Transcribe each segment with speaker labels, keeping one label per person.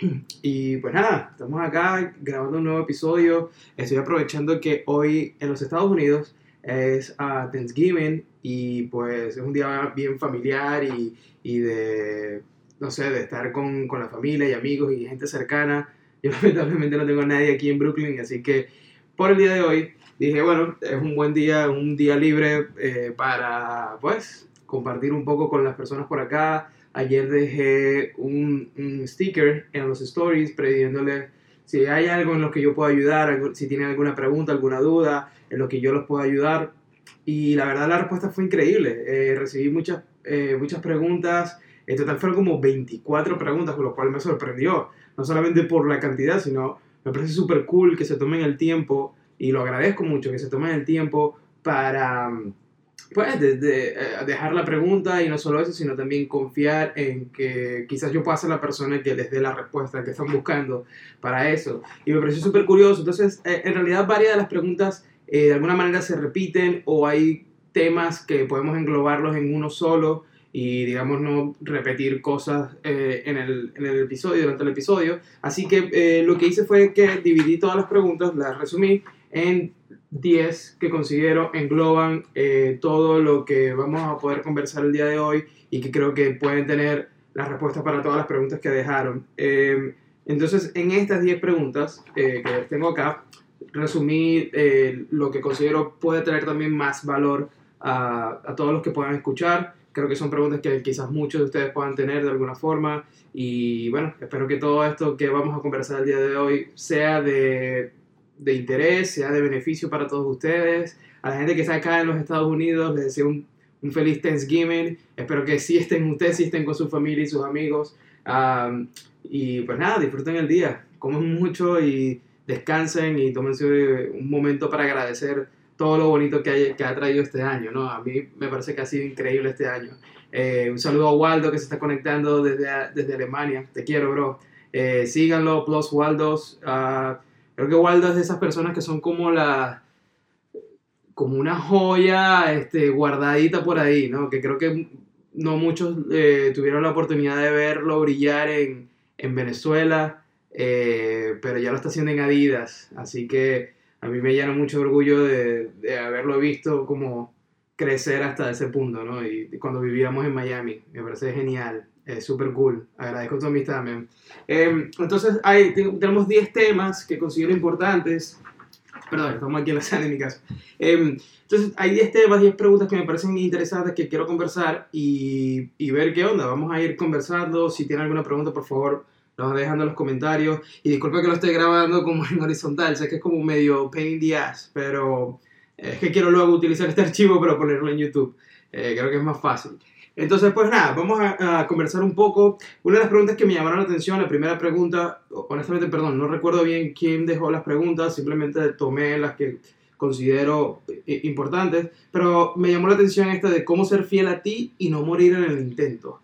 Speaker 1: Y pues nada, estamos acá grabando un nuevo episodio. Estoy aprovechando que hoy en los Estados Unidos es uh, Thanksgiving y pues es un día bien familiar y, y de, no sé, de estar con, con, la familia y amigos y gente cercana. Yo lamentablemente no tengo a nadie aquí en Brooklyn, así que por el día de hoy dije, bueno, es un buen día, un día libre eh, para pues compartir un poco con las personas por acá Ayer dejé un, sticker en los stories pidiéndole si hay algo en lo que yo pueda ayudar, si tienen alguna pregunta, alguna duda, en lo que yo los pueda ayudar. Y la verdad la respuesta fue increíble. Eh, recibí muchas, eh, muchas preguntas. En total fueron como 24 preguntas, con lo cual me sorprendió. No solamente por la cantidad, sino me parece súper cool que se tomen el tiempo, y lo agradezco mucho, que se tomen el tiempo para pues, de, eh, dejar la pregunta y no solo eso, sino también confiar en que quizás yo pueda ser la persona que les dé la respuesta que están buscando para eso. Y me pareció súper curioso. Entonces, eh, en realidad varias de las preguntas eh, de alguna manera se repiten o hay temas que podemos englobarlos en uno solo y digamos no repetir cosas en, el, en, el, episodio, durante el episodio. Así que lo que hice fue que dividí todas las preguntas, las resumí en 10 que considero engloban eh, todo lo que vamos a poder conversar el día de hoy y que creo que pueden tener las respuestas para todas las preguntas que dejaron. Em, entonces, en estas 10 preguntas eh, que tengo acá, resumí eh, lo que considero puede traer también más valor a, a, todos los que puedan escuchar. Creo que son preguntas que quizás muchos de ustedes puedan tener de alguna forma. Y bueno, espero que todo esto que vamos a conversar el día de hoy sea de de interés, sea de beneficio para todos ustedes. A la gente que está acá en los Estados Unidos, les deseo un, un feliz Thanksgiving. Espero que sí estén ustedes, sí estén con su familia y sus amigos. y pues nada, disfruten el día, comen mucho y descansen y tómense un momento para agradecer todo lo bonito que, que ha traído este año, ¿no? A mí me parece que ha sido increíble este año. Eh, un saludo a Waldo que se está conectando desde, desde Alemania. Te quiero, bro. Eh, síganlo, Plus Waldos. Uh, Creo que Waldo es de esas personas que son como la como una joya este, guardadita por ahí, ¿no? Que creo que no muchos eh, tuvieron la oportunidad de verlo brillar en, en Venezuela, eh, pero ya lo está haciendo en Adidas, así que a mí me llena mucho orgullo de, de haberlo visto como crecer hasta ese punto, ¿no? Y, cuando vivíamos en Miami, me parece genial, es súper cool, agradezco tu amistad, también. Em, entonces, hay, tenemos 10 temas que considero importantes, perdón, estamos aquí en la sala de mi casa. Em, entonces, hay 10 temas, 10 preguntas que me parecen interesantes que quiero conversar y, y ver qué onda, vamos a ir conversando, si tienen alguna pregunta, por favor, lo dejando en los comentarios. Y disculpa que lo esté grabando como en horizontal, sé que es como medio pain in the ass, pero es que quiero luego utilizar este archivo para ponerlo en YouTube. Eh, creo que es más fácil. Entonces, pues nada, vamos a, conversar un poco. Una de las preguntas que me llamaron la atención, la primera pregunta, honestamente, perdón, no recuerdo bien quién dejó las preguntas, simplemente tomé las que considero eh, importantes, pero me llamó la atención esta de cómo ser fiel a ti y no morir en el intento.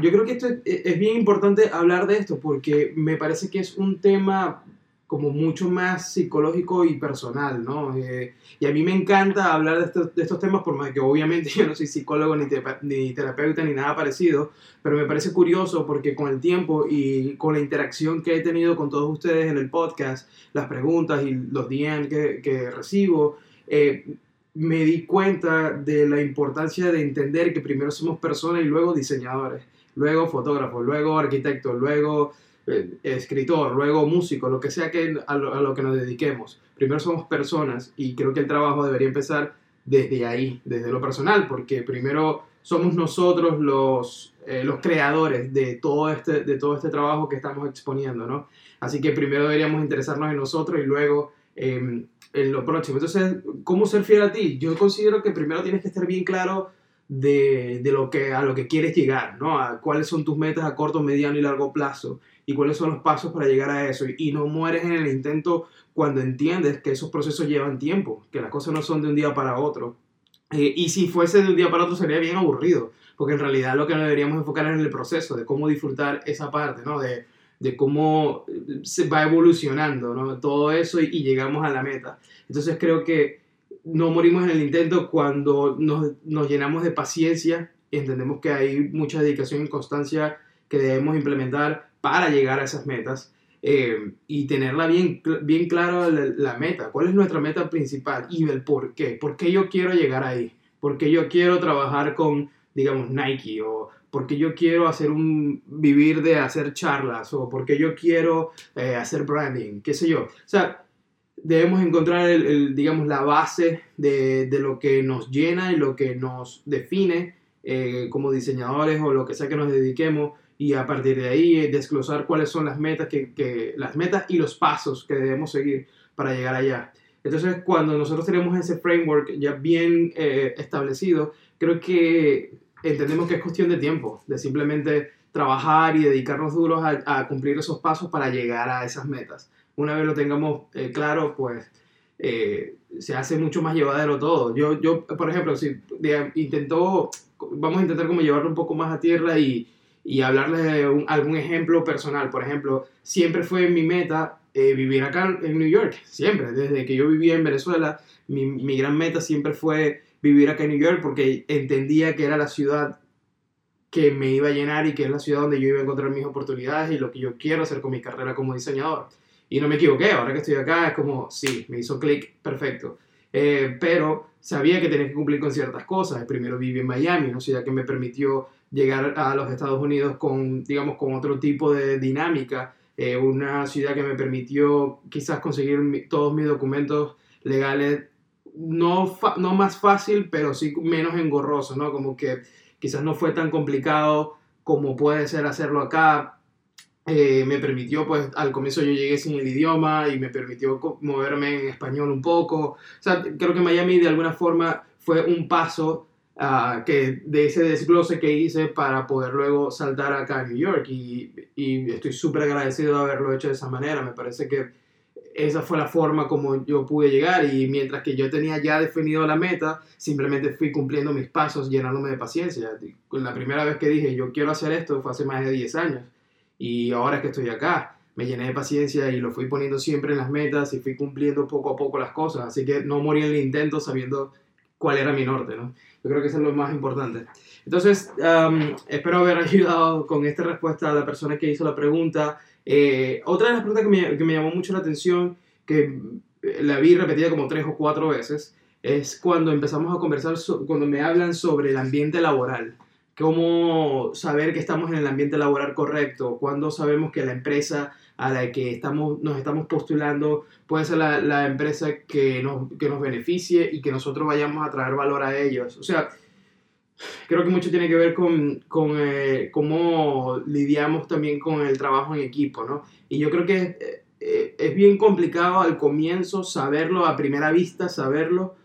Speaker 1: Yo creo que esto es bien importante hablar de esto porque me parece que es un tema como mucho más psicológico y personal, ¿no? Eh, y a mí me encanta hablar de estos, de estos, temas, por más que obviamente yo no soy psicólogo ni, ni terapeuta ni nada parecido, pero me parece curioso porque con el tiempo y con la interacción que he tenido con todos ustedes en el podcast, las preguntas y los DM que, que recibo, eh, me di cuenta de la importancia de entender que primero somos personas y luego diseñadores, luego fotógrafos, luego arquitectos, luego escritor, luego músico, lo que sea que a lo, que nos dediquemos. Primero somos personas y creo que el trabajo debería empezar desde ahí, desde lo personal, porque primero somos nosotros los, eh, los creadores de todo, este, de todo este trabajo que estamos exponiendo, ¿no? Así que primero deberíamos interesarnos en nosotros y luego em, en lo próximo. Entonces, ¿cómo ser fiel a ti? Yo considero que primero tienes que estar bien claro de, de, lo que, a lo que quieres llegar, ¿no? A cuáles son tus metas a corto, mediano y largo plazo y cuáles son los pasos para llegar a eso. Y no mueres en el intento cuando entiendes que esos procesos llevan tiempo, que las cosas no son de un día para otro. Eh, y si fuese de un día para otro sería bien aburrido, porque en realidad lo que nos deberíamos enfocar es en el proceso, de cómo disfrutar esa parte, ¿no? De, de cómo se va evolucionando, ¿no? Todo eso y, y, llegamos a la meta. Entonces creo que no morimos en el intento cuando nos, nos llenamos de paciencia y entendemos que hay mucha dedicación y constancia que debemos implementar para llegar a esas metas. Eh, y tenerla bien, bien clara la, meta, cuál es nuestra meta principal y el por qué, por qué yo quiero llegar ahí, por qué yo quiero trabajar con, digamos, Nike o por qué yo quiero hacer un, vivir de hacer charlas o por qué yo quiero eh, hacer branding, qué sé yo. O sea, debemos encontrar, el, digamos, la base de, de, lo que nos llena y lo que nos define eh, como diseñadores o lo que sea que nos dediquemos y a partir de ahí eh, desglosar cuáles son las metas, que, que, las metas y los pasos que debemos seguir para llegar allá. Entonces, cuando nosotros tenemos ese framework ya bien eh, establecido, creo que entendemos que es cuestión de tiempo, de simplemente trabajar y dedicarnos duros a, a cumplir esos pasos para llegar a esas metas. Una vez lo tengamos eh, claro, pues se hace mucho más llevadero todo. Yo, yo por ejemplo, si intento, vamos a intentar como llevarlo un poco más a tierra y, y hablarles de algún ejemplo personal. Por ejemplo, siempre fue mi meta eh, vivir acá en New York, siempre. Desde que yo vivía en Venezuela, mi, mi, gran meta siempre fue vivir acá en New York porque entendía que era la ciudad que me iba a llenar y que es la ciudad donde yo iba a encontrar mis oportunidades y lo que yo quiero hacer con mi carrera como diseñador. Y no me equivoqué, ahora que estoy acá es como, sí, me hizo clic, perfecto. Eh, pero sabía que tenía que cumplir con ciertas cosas. Primero viví en Miami, una ciudad que me permitió llegar a los Estados Unidos con, digamos, con otro tipo de dinámica, eh, una ciudad que me permitió quizás conseguir todos mis documentos legales, no, no más fácil, pero sí menos engorroso, ¿no? Como que quizás no fue tan complicado como puede ser hacerlo acá. Eh, me permitió, pues al comienzo yo llegué sin el idioma y me permitió moverme en español un poco. O sea, creo que Miami de alguna forma fue un paso Ah, que de ese desglose que hice para poder luego saltar acá a New York y, y estoy súper agradecido de haberlo hecho de esa manera. Me parece que esa fue la forma como yo pude llegar y mientras que yo tenía ya definido la meta, simplemente fui cumpliendo mis pasos, llenándome de paciencia. La primera vez que dije yo quiero hacer esto fue hace más de 10 años y ahora que estoy acá. Me llené de paciencia y lo fui poniendo siempre en las metas y fui cumpliendo poco a poco las cosas. Así que no morí en el intento sabiendo cuál era mi norte, ¿no? Yo creo que eso es lo más importante. Entonces, espero haber ayudado con esta respuesta a la persona que hizo la pregunta. Eh, otra de las preguntas que me, que me, llamó mucho la atención, que la vi repetida como tres o cuatro veces, es cuando empezamos a conversar, cuando me hablan sobre el ambiente laboral. Cómo saber que estamos en el ambiente laboral correcto, cuando sabemos que la empresa a la que estamos, nos estamos postulando puede ser la, la empresa que nos, que nos beneficie y que nosotros vayamos a traer valor a ellos. O sea, creo que mucho tiene que ver con, con eh, cómo lidiamos también con el trabajo en equipo, ¿no? Y yo creo que eh, eh, es bien complicado al comienzo saberlo, a primera vista saberlo.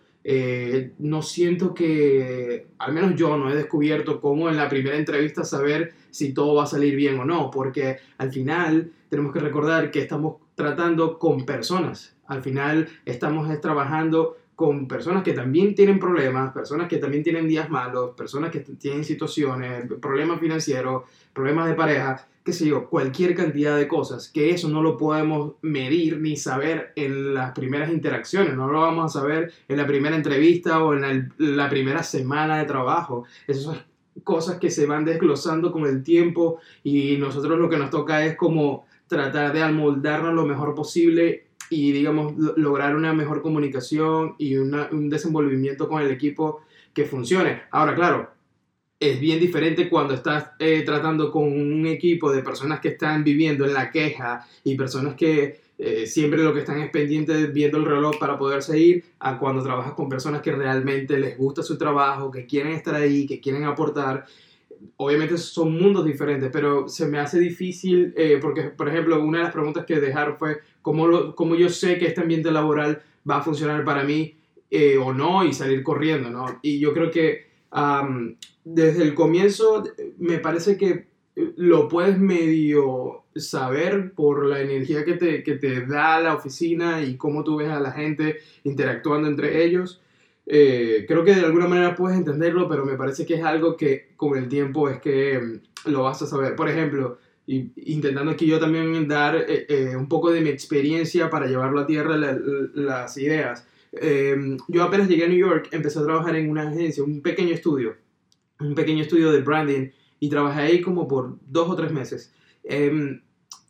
Speaker 1: No siento que, al menos yo no he descubierto cómo en la primera entrevista saber si todo va a salir bien o no, porque al final tenemos que recordar que estamos tratando con personas. Al final estamos trabajando con personas que también tienen problemas, personas que también tienen días malos, personas que tienen situaciones, problemas financieros, problemas de pareja, qué sé yo, cualquier cantidad de cosas, que eso no lo podemos medir ni saber en las primeras interacciones, no lo vamos a saber en la primera entrevista o en la, primera semana de trabajo. Eso es cosas que se van desglosando con el tiempo y nosotros lo que nos toca es como tratar de amoldarnos lo mejor posible y digamos lograr una mejor comunicación y un desenvolvimiento con el equipo que funcione. Ahora, claro, es bien diferente cuando estás eh, tratando con un equipo de personas que están viviendo en la queja y personas que eh, siempre lo que están es pendientes viendo el reloj para poder seguir a cuando trabajas con personas que realmente les gusta su trabajo, que quieren estar ahí, que quieren aportar. Obviamente son mundos diferentes, pero se me hace difícil eh, porque, por ejemplo, una de las preguntas que dejaron fue cómo, lo, cómo yo sé que este ambiente laboral va a funcionar para mí eh, o no y salir corriendo, ¿no? Y yo creo que desde el comienzo me parece que lo puedes medio saber por la energía que te, que te da la oficina y cómo tú ves a la gente interactuando entre ellos. Eh, creo que de alguna manera puedes entenderlo, pero me parece que es algo que con el tiempo es que mm, lo vas a saber. Por ejemplo, y, intentando aquí yo también dar eh, eh, un poco de mi experiencia para llevarlo a tierra las ideas. Yo apenas llegué a New York, empecé a trabajar en una agencia, un pequeño estudio, un pequeño estudio de branding y trabajé ahí como por dos o tres meses. Em,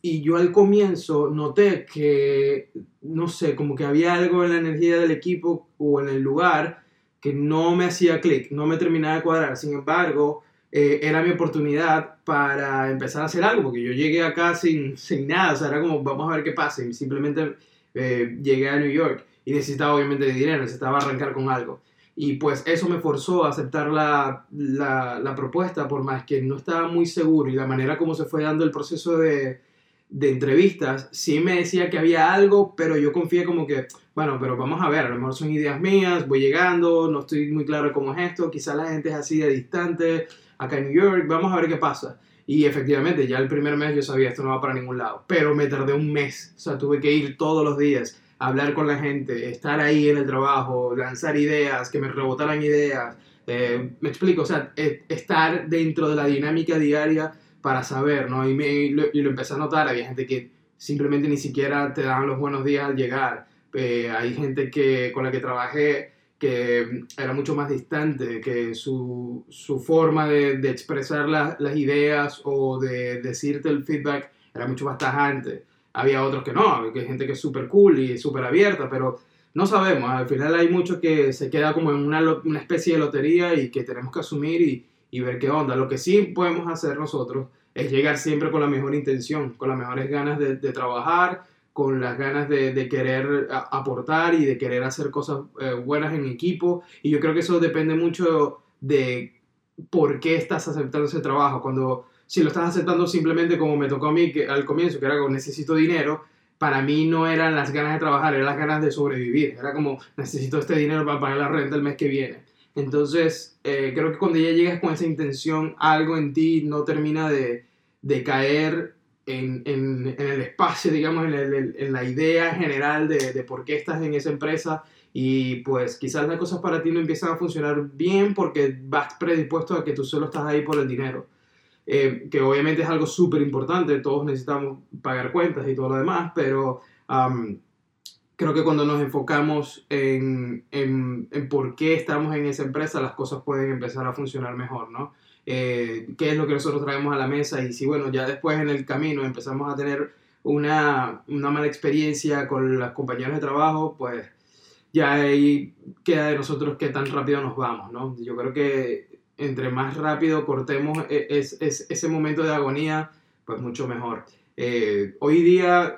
Speaker 1: y yo al comienzo noté que, no sé, como que había algo en la energía del equipo o en el lugar que no me hacía clic, no me terminaba de cuadrar. Sin embargo, eh, era mi oportunidad para empezar a hacer algo, porque yo llegué acá sin, sin nada, o sea, era como, vamos a ver qué pasa, y simplemente eh, llegué a New York y necesitaba obviamente de dinero, necesitaba arrancar con algo. Y pues eso me forzó a aceptar la, la, la propuesta, por más que no estaba muy seguro y la manera como se fue dando el proceso de, de entrevistas, sí me decía que había algo, pero yo confié como que, bueno, pero vamos a ver, a lo mejor son ideas mías, voy llegando, no estoy muy claro cómo es esto, quizás la gente es así de distante, acá en New York, vamos a ver qué pasa. Y efectivamente, ya el primer mes yo sabía esto no va para ningún lado, pero me tardé un mes, o sea, tuve que ir todos los días, hablar con la gente, estar ahí en el trabajo, lanzar ideas, que me rebotaran ideas, eh, me explico, o sea, estar dentro de la dinámica diaria para saber, ¿no? Y, me, y, lo, empecé a notar, había gente que simplemente ni siquiera te daban los buenos días al llegar, eh, hay gente que, con la que trabajé que era mucho más distante, que su, su forma de, de expresar la, las ideas o de decirte el feedback era mucho más tajante. Había otros que no, hay gente que es súper cool y súper abierta, pero no sabemos. Al final hay mucho que se queda como en una, una especie de lotería y que tenemos que asumir y, ver qué onda. Lo que sí podemos hacer nosotros es llegar siempre con la mejor intención, con las mejores ganas de, trabajar, con las ganas de, de querer aportar y de querer hacer cosas eh, buenas en equipo. Y yo creo que eso depende mucho de por qué estás aceptando ese trabajo. Cuando, si lo estás aceptando simplemente como me tocó a mí que, al comienzo, que era como necesito dinero, para mí no eran las ganas de trabajar, eran las ganas de sobrevivir. Era como necesito este dinero para pagar la renta el mes que viene. Entonces, eh, creo que cuando ya llegas con esa intención, algo en ti no termina de, de caer en, en, en, el espacio, digamos, en, el, en la idea general de, de, por qué estás en esa empresa y pues quizás las cosas para ti no empiezan a funcionar bien porque vas predispuesto a que tú solo estás ahí por el dinero. Eh, que obviamente es algo súper importante, todos necesitamos pagar cuentas y todo lo demás, pero um, creo que cuando nos enfocamos en, en, en, por qué estamos en esa empresa, las cosas pueden empezar a funcionar mejor, ¿no? Eh, qué es lo que nosotros traemos a la mesa y si, bueno, ya después en el camino empezamos a tener una, una mala experiencia con los compañeros de trabajo, pues ya ahí queda de nosotros qué tan rápido nos vamos, ¿no? Yo creo que entre más rápido cortemos e, es, es, ese momento de agonía, pues mucho mejor. Eh, hoy día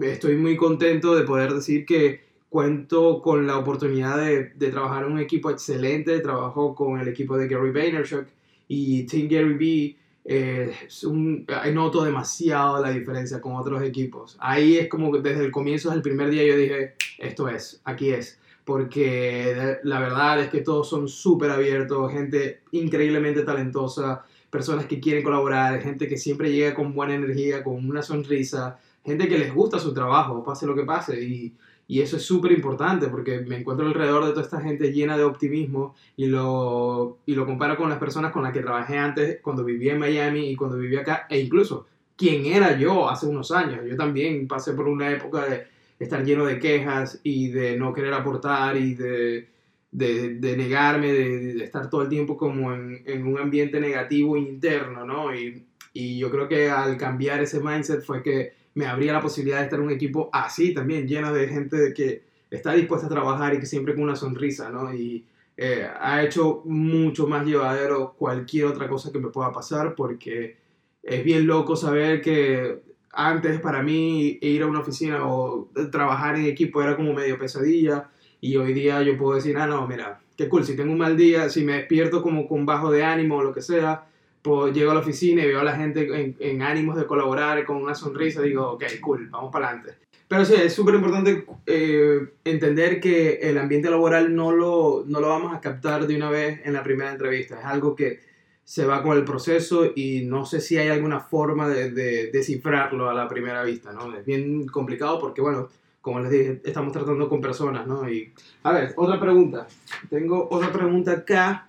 Speaker 1: estoy muy contento de poder decir que cuento con la oportunidad de, trabajar en un equipo excelente, trabajo con el equipo de Gary Vaynerchuk y Team Gary Vee, eh, es un, noto demasiado la diferencia con otros equipos. Ahí es como que desde el comienzo, desde el primer día yo dije, esto es, aquí es. Porque la verdad es que todos son súper abiertos, gente increíblemente talentosa, personas que quieren colaborar, gente que siempre llega con buena energía, con una sonrisa, gente que les gusta su trabajo, pase lo que pase. Y, y eso es súper importante porque me encuentro alrededor de toda esta gente llena de optimismo y lo, y lo comparo con las personas con las que trabajé antes cuando vivía en Miami y cuando vivía acá, e incluso quién era yo hace unos años. Yo también pasé por una época de estar lleno de quejas y de no querer aportar y de de, de negarme, de, de, estar todo el tiempo como en, un ambiente negativo interno, ¿no? Y, y yo creo que al cambiar ese mindset fue que me abría la posibilidad de estar en un equipo así también, lleno de gente que está dispuesta a trabajar y que siempre con una sonrisa, ¿no? Y eh, ha hecho mucho más llevadero cualquier otra cosa que me pueda pasar porque es bien loco saber que antes para mí ir a una oficina o trabajar en equipo era como medio pesadilla y hoy día yo puedo decir, ah, no, mira, qué cool, si tengo un mal día, si me despierto como con bajo de ánimo o lo que sea, pues llego a la oficina y veo a la gente en, en ánimos de colaborar con una sonrisa, digo, ok, cool, vamos para adelante. Pero sí, es súper importante eh, entender que el ambiente laboral no lo, no lo vamos a captar de una vez en la primera entrevista. Es algo que se va con el proceso y no sé si hay alguna forma de, de descifrarlo a la primera vista, ¿no? Es bien complicado porque, bueno, como les dije, estamos tratando con personas, ¿no? Y, a ver, otra pregunta. Tengo otra pregunta acá.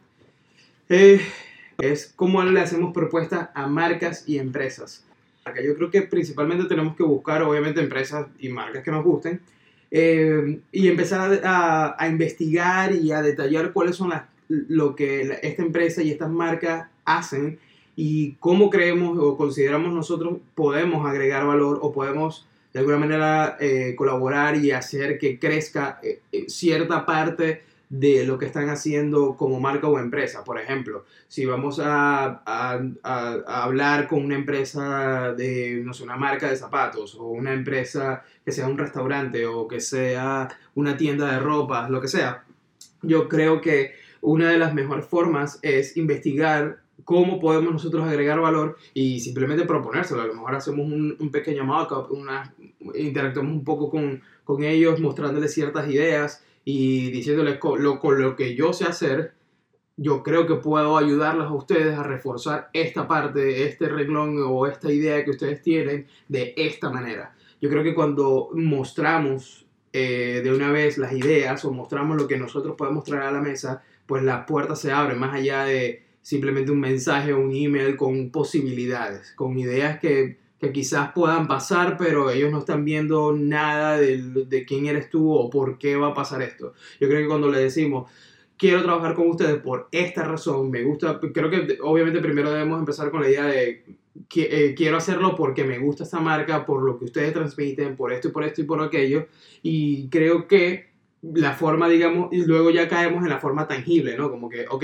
Speaker 1: Eh, es cómo le hacemos propuestas a marcas y empresas. Yo creo que principalmente tenemos que buscar, obviamente, empresas y marcas que nos gusten eh, y empezar a, investigar y a detallar cuáles son las, lo que esta empresa y estas marcas hacen y cómo creemos o consideramos nosotros podemos agregar valor o podemos de alguna manera eh, colaborar y hacer que crezca eh, eh, cierta parte de lo que están haciendo como marca o empresa. Por ejemplo, si vamos a, a, a, hablar con una empresa de, no sé, una marca de zapatos o una empresa que sea un restaurante o que sea una tienda de ropa, lo que sea, yo creo que una de las mejores formas es investigar cómo podemos nosotros agregar valor y simplemente proponérselo. A lo mejor hacemos un, un pequeño mock-up, interactuamos un poco con, con, ellos, mostrándoles ciertas ideas y diciéndoles con lo, con lo que yo sé hacer, yo creo que puedo ayudarles a ustedes a reforzar esta parte, este reglón o esta idea que ustedes tienen de esta manera. Yo creo que cuando mostramos eh, de una vez las ideas o mostramos lo que nosotros podemos traer a la mesa, pues la puerta se abre más allá de simplemente un mensaje un email con posibilidades, con ideas que, que, quizás puedan pasar, pero ellos no están viendo nada de, de, quién eres tú o por qué va a pasar esto. Yo creo que cuando le decimos, quiero trabajar con ustedes por esta razón, me gusta, creo que obviamente primero debemos empezar con la idea de que, eh, quiero hacerlo porque me gusta esta marca, por lo que ustedes transmiten, por esto y por esto y por aquello, y creo que la forma, digamos, y luego ya caemos en la forma tangible, ¿no? Como que, ok,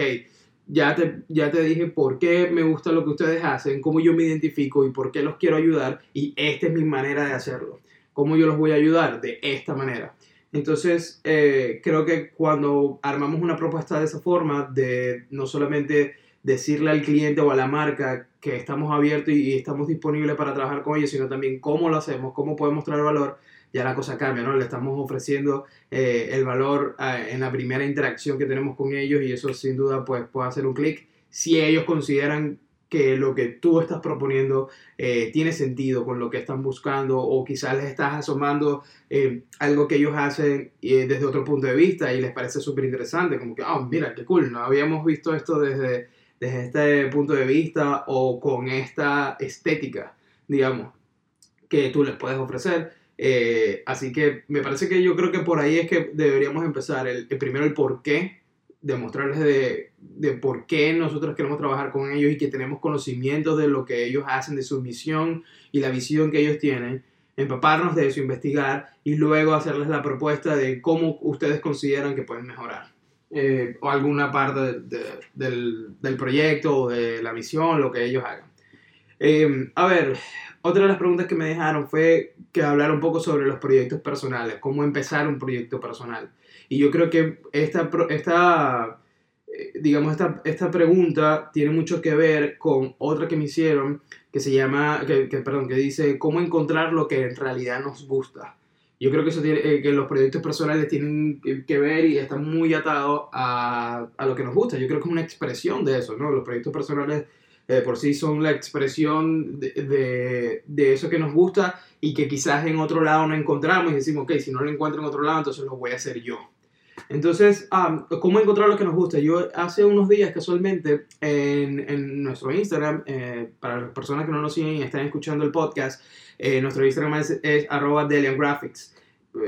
Speaker 1: ya te, ya te dije por qué me gusta lo que ustedes hacen, cómo yo me identifico y por qué los quiero ayudar y esta es mi manera de hacerlo. ¿Cómo yo los voy a ayudar? De esta manera. Entonces, eh, creo que cuando armamos una propuesta de esa forma, de no solamente decirle al cliente o a la marca que estamos abiertos y, y estamos disponibles para trabajar con ellos, sino también cómo lo hacemos, cómo podemos traer valor, ya la cosa cambia, ¿no? Le estamos ofreciendo eh, el valor eh, en la primera interacción que tenemos con ellos y eso sin duda pues puede hacer un clic si ellos consideran que lo que tú estás proponiendo eh, tiene sentido con lo que están buscando o quizás les estás asomando algo que ellos hacen desde otro punto de vista y les parece súper interesante, como que, oh, mira, qué cool, no habíamos visto esto desde, desde este punto de vista o con esta estética, digamos, que tú les puedes ofrecer. Eh, así que me parece que yo creo que por ahí es que deberíamos empezar. El, primero, el por qué, demostrarles de, de, por qué nosotros queremos trabajar con ellos y que tenemos conocimiento de lo que ellos hacen, de su misión y la visión que ellos tienen. Empaparnos de eso, investigar y luego hacerles la propuesta de cómo ustedes consideran que pueden mejorar. Eh, o alguna parte del, del, proyecto o de la misión, lo que ellos hagan. Eh, a ver, otra de las preguntas que me dejaron fue que hablar un poco sobre los proyectos personales, cómo empezar un proyecto personal. Y yo creo que esta, esta eh, digamos, esta, esta pregunta tiene mucho que ver con otra que me hicieron que se llama, que, perdón, que dice cómo encontrar lo que en realidad nos gusta. Yo creo que, eso tiene, eh, que los proyectos personales tienen que ver y están muy atados a, a, lo que nos gusta. Yo creo que es una expresión de eso, ¿no? Los proyectos personales eh, por sí son la expresión de, de, eso que nos gusta y que quizás en otro lado no encontramos y decimos, ok, si no lo encuentro en otro lado, entonces lo voy a hacer yo. Entonces, ¿cómo encontrar lo que nos gusta? Yo hace unos días casualmente en, en nuestro Instagram, eh, para las personas que no nos siguen y están escuchando el podcast, eh, nuestro Instagram es, es arroba Graphics.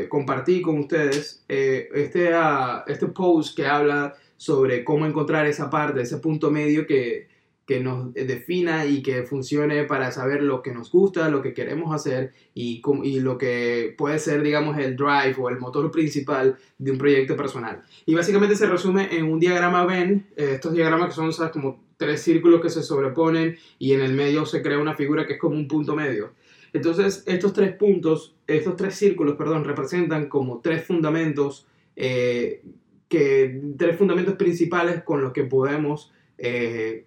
Speaker 1: compartí con ustedes este, uh, este post que habla sobre cómo encontrar esa parte, ese punto medio que, que nos defina y que funcione para saber lo que nos gusta, lo que queremos hacer y, y, lo que puede ser, digamos, el drive o el motor principal de un proyecto personal. Y básicamente se resume en un diagrama Venn, eh, estos diagramas que son como tres círculos que se sobreponen y en el medio se crea una figura que es como un punto medio. Entonces, estos tres puntos, estos tres círculos, perdón, representan como tres fundamentos, eh, que, tres fundamentos principales con los que podemos eh,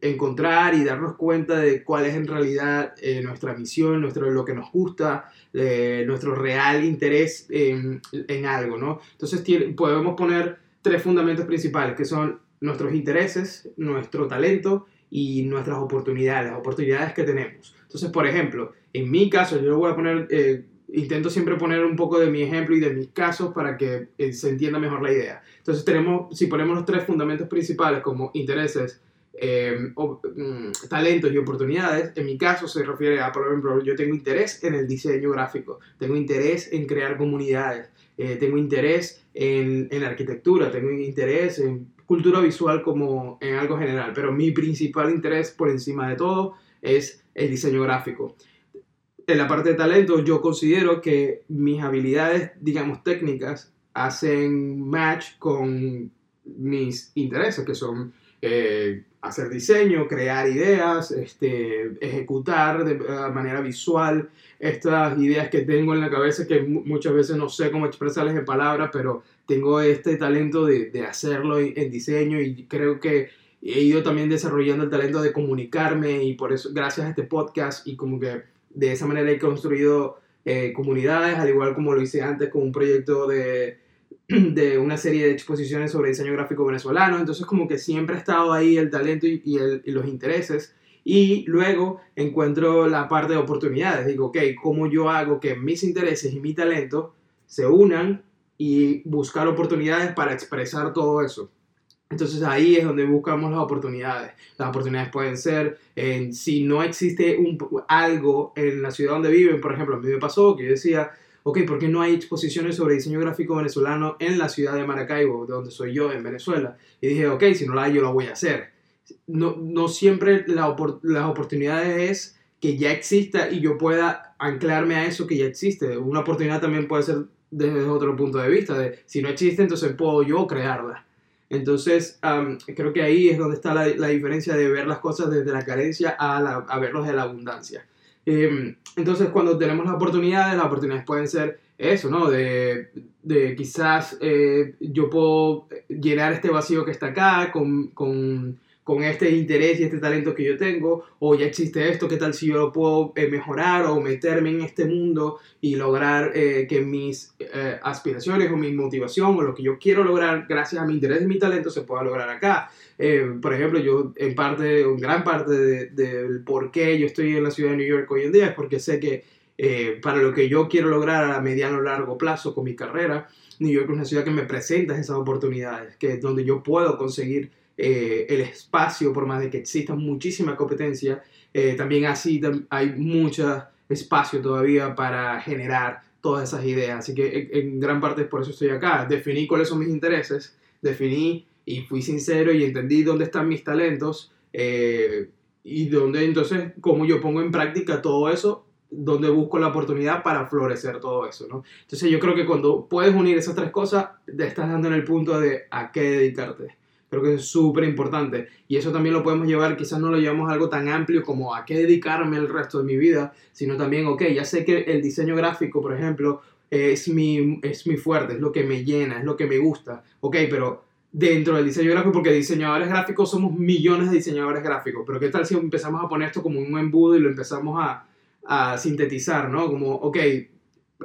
Speaker 1: encontrar y darnos cuenta de cuál es en realidad eh, nuestra misión, nuestro, lo que nos gusta, eh, nuestro real interés en, algo, ¿no? Entonces podemos poner tres fundamentos principales, que son nuestros intereses, nuestro talento y nuestras oportunidades, las oportunidades que tenemos. Entonces, por ejemplo, en mi caso, yo voy a poner, eh, intento siempre poner un poco de mi ejemplo y de mis casos para que se entienda mejor la idea. Entonces, tenemos, si ponemos los tres fundamentos principales como intereses, eh, mm, talentos y oportunidades. En mi caso se refiere a, por ejemplo, yo tengo interés en el diseño gráfico, tengo interés en crear comunidades, eh, tengo interés en, en, arquitectura, tengo interés en cultura visual como en algo general, pero mi principal interés por encima de todo es el diseño gráfico. En la parte de talento, yo considero que mis habilidades, digamos, técnicas, hacen match con mis intereses, que son eh, hacer diseño, crear ideas, este, ejecutar de manera visual estas ideas que tengo en la cabeza que muchas veces no sé cómo expresarles en palabras, pero tengo este talento de, de hacerlo en, diseño y creo que he ido también desarrollando el talento de comunicarme y por eso, gracias a este podcast y como que de esa manera he construido eh, comunidades, al igual como lo hice antes con un proyecto de de una serie de exposiciones sobre diseño gráfico venezolano, entonces como que siempre ha estado ahí el talento y, los intereses. Y luego encuentro la parte de oportunidades. Digo, ok, ¿cómo yo hago que mis intereses y mi talento se unan y buscar oportunidades para expresar todo eso? Entonces ahí es donde buscamos las oportunidades. Las oportunidades pueden ser, en, si no existe algo en la ciudad donde viven, por ejemplo, a mí me pasó que yo decía, ok, ¿por qué no hay exposiciones sobre diseño gráfico venezolano en la ciudad de Maracaibo, de donde soy yo, en Venezuela? Y dije, ok, si no la hay, yo la voy a hacer. No, no siempre la las oportunidades es que ya exista y yo pueda anclarme a eso que ya existe. Una oportunidad también puede ser desde otro punto de vista, de si no existe, entonces puedo yo crearla. Entonces, creo que ahí es donde está la, la, diferencia de ver las cosas desde la carencia a, la, a verlos de la abundancia. Em, entonces, cuando tenemos las oportunidades, las oportunidades pueden ser eso, ¿no? De, de quizás eh, yo puedo llenar este vacío que está acá con, con con este interés y este talento que yo tengo, o ya existe esto, ¿qué tal si yo lo puedo eh, mejorar o meterme en este mundo y lograr eh, que mis eh, aspiraciones o mi motivación o lo que yo quiero lograr gracias a mi interés y mi talento se pueda lograr acá? por ejemplo, yo en parte, en gran parte del por qué yo estoy en la ciudad de New York hoy en día es porque sé que para lo que yo quiero lograr a mediano o largo plazo con mi carrera, New York es una ciudad que me presenta esas oportunidades, que es donde yo puedo conseguir eh, el espacio, por más de que exista muchísima competencia, eh, también así hay mucho espacio todavía para generar todas esas ideas. Así que en, gran parte por eso estoy acá. Definí cuáles son mis intereses, definí y fui sincero y entendí dónde están mis talentos eh, y dónde entonces, cómo yo pongo en práctica todo eso donde busco la oportunidad para florecer todo eso, ¿no? Entonces yo creo que cuando puedes unir esas tres cosas, te estás dando en el punto de a qué dedicarte. Creo que es súper importante. Y eso también lo podemos llevar, quizás no lo llevamos a algo tan amplio como a qué dedicarme el resto de mi vida, sino también, ok, ya sé que el diseño gráfico, por ejemplo, es mi, es mi fuerte, es lo que me llena, es lo que me gusta. Ok, pero dentro del diseño gráfico, porque diseñadores gráficos somos millones de diseñadores gráficos, pero ¿qué tal si empezamos a poner esto como un embudo y lo empezamos a, a sintetizar, ¿no? Como, ok,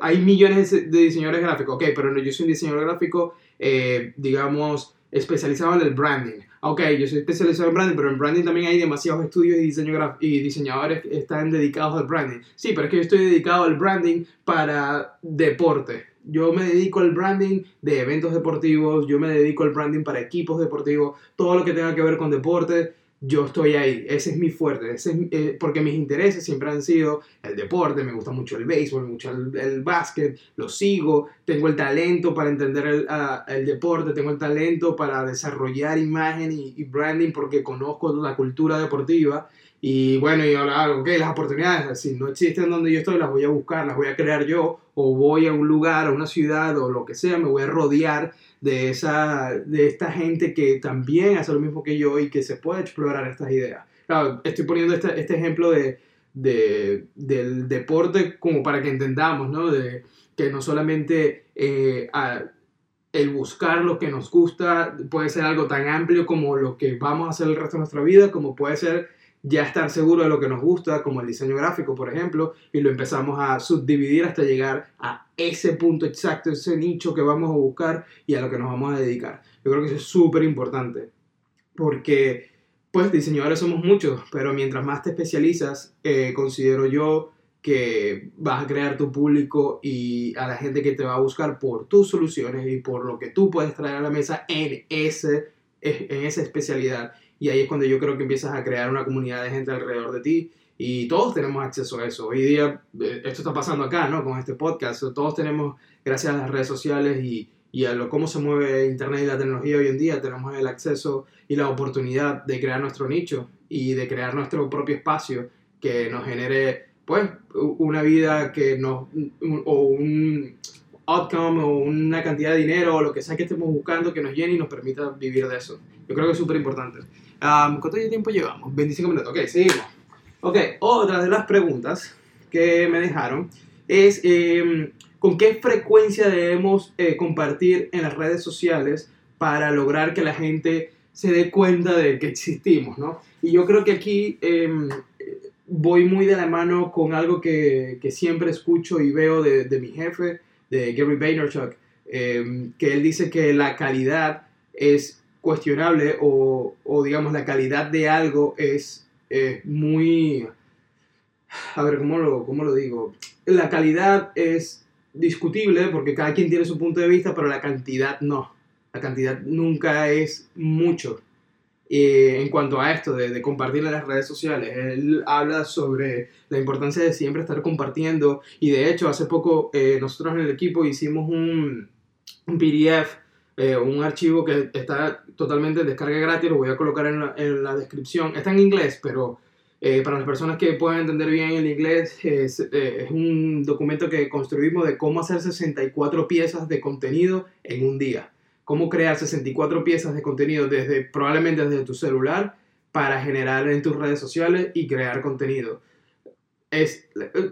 Speaker 1: hay millones de diseñadores gráficos, ok, pero yo soy un diseñador gráfico, eh, digamos, especializado en el branding. Ok, yo soy especializado en branding, pero en branding también hay demasiados estudios y, diseño y diseñadores que están dedicados al branding. Sí, pero es que yo estoy dedicado al branding para deporte. Yo me dedico al branding de eventos deportivos, yo me dedico al branding para equipos deportivos, todo lo que tenga que ver con deporte yo estoy ahí, ese es mi fuerte, ese es, eh, porque mis intereses siempre han sido el deporte, me gusta mucho el béisbol, mucho el, el básquet, lo sigo, tengo el talento para entender el, ah, el deporte, tengo el talento para desarrollar imagen y, branding porque conozco la cultura deportiva y bueno, y ahora, ok, las oportunidades, si no existen donde yo estoy, las voy a buscar, las voy a crear yo, o voy a un lugar, a una ciudad, o lo que sea, me voy a rodear de, esa, de esta gente que también hace lo mismo que yo y que se puede explorar estas ideas. Claro, estoy poniendo este, este ejemplo de, de, del deporte como para que entendamos, ¿no? De que no solamente eh, el buscar lo que nos gusta puede ser algo tan amplio como lo que vamos a hacer el resto de nuestra vida, como puede ser ya estar seguro de lo que nos gusta, como el diseño gráfico, por ejemplo, y lo empezamos a subdividir hasta llegar a ese punto exacto, ese nicho que vamos a buscar y a lo que nos vamos a dedicar. Yo creo que eso es súper importante, porque pues diseñadores somos muchos, pero mientras más te especializas, eh, considero yo que vas a crear tu público y a la gente que te va a buscar por tus soluciones y por lo que tú puedes traer a la mesa en, ese, en esa especialidad y ahí es cuando yo creo que empiezas a crear una comunidad de gente alrededor de ti y todos tenemos acceso a eso. Hoy día, eh, esto está pasando acá, ¿no? Con este podcast, todos tenemos, gracias a las redes sociales y, y a lo, cómo se mueve Internet y la tecnología hoy en día, tenemos el acceso y la oportunidad de crear nuestro nicho y de crear nuestro propio espacio que nos genere pues una vida que nos o un outcome o una cantidad de dinero o lo que sea que estemos buscando que nos llene y nos permita vivir de eso. Yo creo que es súper importante. Um, ¿Cuánto tiempo llevamos? 25 minutos. Ok, seguimos. Ok, otra de las preguntas que me dejaron es em, con qué frecuencia debemos eh, compartir en las redes sociales para lograr que la gente se dé cuenta de que existimos, ¿no? Y yo creo que aquí em, voy muy de la mano con algo que, que siempre escucho y veo de, de, mi jefe, de Gary Vaynerchuk, em, que él dice que la calidad es cuestionable o, digamos la calidad de algo es muy... A ver, ¿cómo lo, ¿cómo lo digo? La calidad es discutible porque cada quien tiene su punto de vista, pero la cantidad no. La cantidad nunca es mucho. en cuanto a esto de, de, compartir en las redes sociales, él habla sobre la importancia de siempre estar compartiendo y de hecho hace poco eh, nosotros en el equipo hicimos un, un PDF, eh, un archivo que está totalmente en descarga gratis, lo voy a colocar en la, en la descripción, está en inglés, pero eh, para las personas que puedan entender bien el inglés, es, eh, es, un documento que construimos de cómo hacer 64 piezas de contenido en un día. Cómo crear 64 piezas de contenido desde probablemente desde tu celular para generar en tus redes sociales y crear contenido. Es,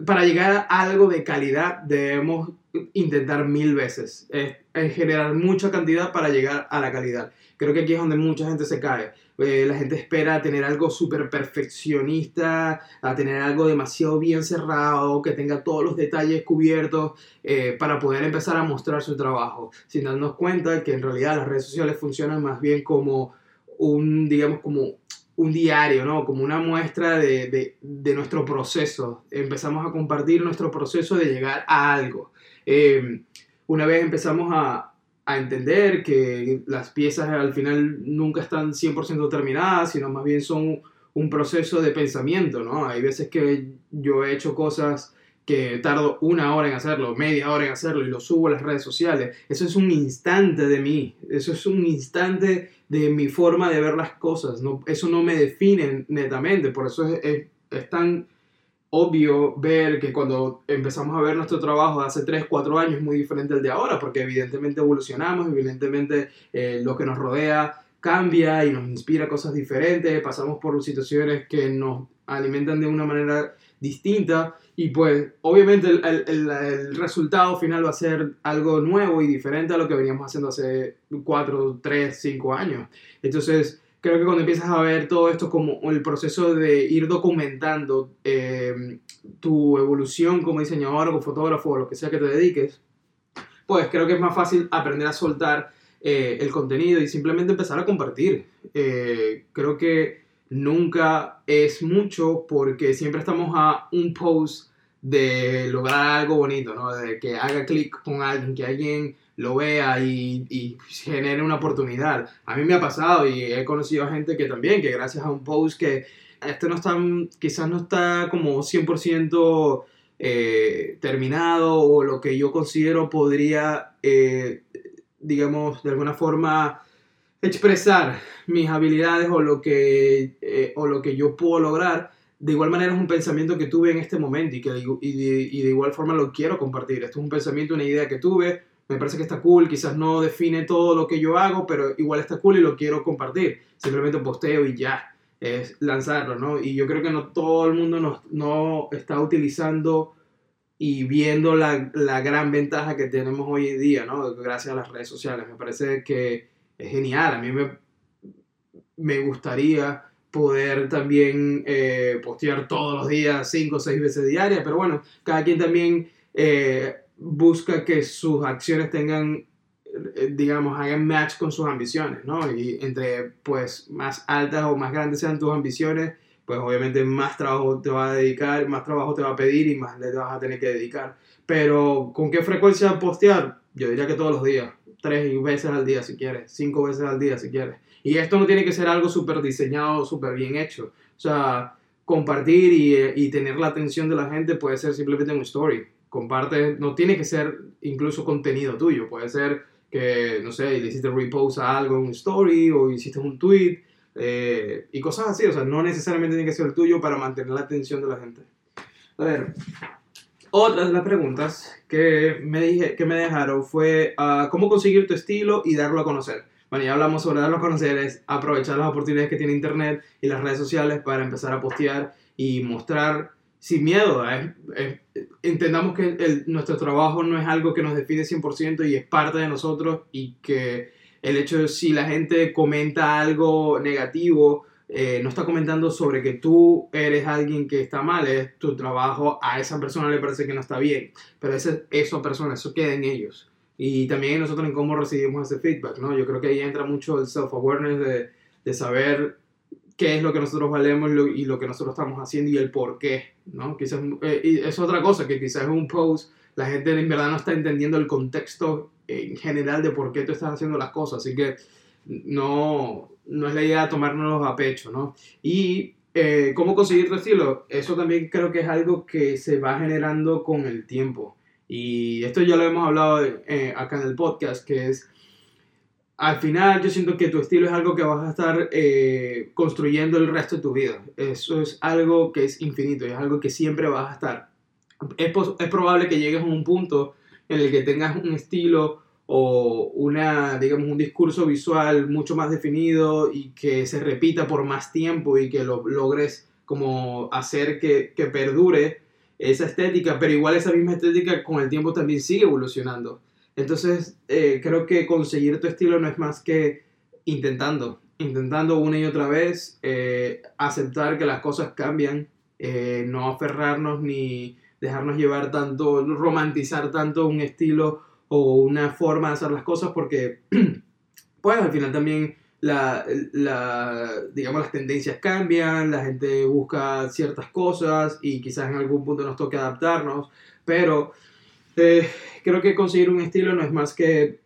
Speaker 1: para llegar a algo de calidad debemos intentar mil veces. Es, generar mucha cantidad para llegar a la calidad. Creo que aquí es donde mucha gente se cae eh, la gente espera a tener algo súper perfeccionista, a tener algo demasiado bien cerrado, que tenga todos los detalles cubiertos eh, para poder empezar a mostrar su trabajo, sin darnos cuenta que en realidad las redes sociales funcionan más bien como un, digamos, como un diario, ¿no? Como una muestra de, de, de nuestro proceso. Empezamos a compartir nuestro proceso de llegar a algo. Eh, una vez empezamos a, entender que las piezas al final nunca están 100% terminadas, sino más bien son un proceso de pensamiento, ¿no? Hay veces que yo he hecho cosas que tardo una hora en hacerlo, media hora en hacerlo y lo subo a las redes sociales. Eso es un instante de mí, eso es un instante de mi forma de ver las cosas, no, eso no me define netamente, por eso es, es, es tan obvio ver que cuando empezamos a ver nuestro trabajo de hace 3, 4 años es muy diferente al de ahora, porque evidentemente evolucionamos, evidentemente eh, lo que nos rodea cambia y nos inspira cosas diferentes, pasamos por situaciones que nos alimentan de una manera distinta y pues obviamente el, el, el, resultado final va a ser algo nuevo y diferente a lo que veníamos haciendo hace 4, 3, 5 años. Entonces, creo que cuando empiezas a ver todo esto como el proceso de ir documentando eh, tu evolución como diseñador o fotógrafo o lo que sea que te dediques, pues creo que es más fácil aprender a soltar eh, el contenido y simplemente empezar a compartir. Eh, creo que nunca es mucho porque siempre estamos a un post de lograr algo bonito, ¿no? De que haga clic con alguien, que alguien lo vea y, genere una oportunidad. A mí me ha pasado y he conocido a gente que también, que gracias a un post que este no está, quizás no está como 100% eh, terminado o lo que yo considero podría, eh, digamos, de alguna forma expresar mis habilidades o lo que, eh, o lo que yo puedo lograr. De igual manera es un pensamiento que tuve en este momento y que y y de igual forma lo quiero compartir. Esto es un pensamiento, una idea que tuve, me parece que está cool, quizás no define todo lo que yo hago, pero igual está cool y lo quiero compartir. Simplemente posteo y ya, es lanzarlo, ¿no? Y yo creo que no todo el mundo no, no está utilizando y viendo la, la, gran ventaja que tenemos hoy en día, ¿no? Gracias a las redes sociales. Me parece que es genial. A mí me, me gustaría poder también eh, postear todos los días, cinco o seis veces diarias, pero bueno, cada quien también... Eh, busca que sus acciones tengan, eh, digamos, hagan match con sus ambiciones, ¿no? Y entre, pues, más altas o más grandes sean tus ambiciones, pues obviamente más trabajo te va a dedicar, más trabajo te va a pedir y más le vas a tener que dedicar. Pero, ¿con qué frecuencia postear? Yo diría que todos los días, tres veces al día si quieres, cinco veces al día si quieres. Y esto no tiene que ser algo súper diseñado, súper bien hecho. O sea, compartir y, y tener la atención de la gente puede ser simplemente un story comparte, no tiene que ser incluso contenido tuyo, puede ser que, no sé, le hiciste repost a algo en un story o hiciste un tweet eh, y cosas así. O sea, no necesariamente tiene que ser el tuyo para mantener la atención de la gente. A ver, otra de las preguntas que me, dije, que me dejaron fue uh, cómo conseguir tu estilo y darlo a conocer. Bueno, ya hablamos sobre darlo a conocer, es aprovechar las oportunidades que tiene Internet y las redes sociales para empezar a postear y mostrar sin miedo. entendamos que nuestro trabajo no es algo que nos define 100% y es parte de nosotros y que el hecho de si la gente comenta algo negativo, eh, no está comentando sobre que tú eres alguien que está mal, es tu trabajo, a esa persona le parece que no está bien, pero ese, eso persona, eso queda en ellos. Y también nosotros en cómo recibimos ese feedback, ¿no? Yo creo que ahí entra mucho el self-awareness de, de, saber qué es lo que nosotros valemos y lo que nosotros estamos haciendo y el por qué, ¿no? Quizás, eh, y es otra cosa, que quizás un post la gente en verdad no está entendiendo el contexto en general de por qué tú estás haciendo las cosas, así que no, no es la idea tomárnoslos a pecho, ¿no? Y eh, cómo conseguir tu estilo, eso también creo que es algo que se va generando con el tiempo. Y esto ya lo hemos hablado eh, acá en el podcast, que es, al final yo siento que tu estilo es algo que vas a estar eh, construyendo el resto de tu vida. Eso es algo que es infinito, es algo que siempre vas a estar. Es, es probable que llegues a un punto en el que tengas un estilo o una, digamos, un discurso visual mucho más definido y que se repita por más tiempo y que lo logres como hacer que, que perdure esa estética, pero igual esa misma estética con el tiempo también sigue evolucionando. Entonces, eh, creo que conseguir tu estilo no es más que intentando, intentando una y otra vez, eh, aceptar que las cosas cambian, eh, no aferrarnos ni dejarnos llevar tanto, romantizar tanto un estilo o una forma de hacer las cosas, porque, pues al final también la, digamos, las tendencias cambian, la gente busca ciertas cosas y quizás en algún punto nos toque adaptarnos, pero eh, creo que conseguir un estilo no es más que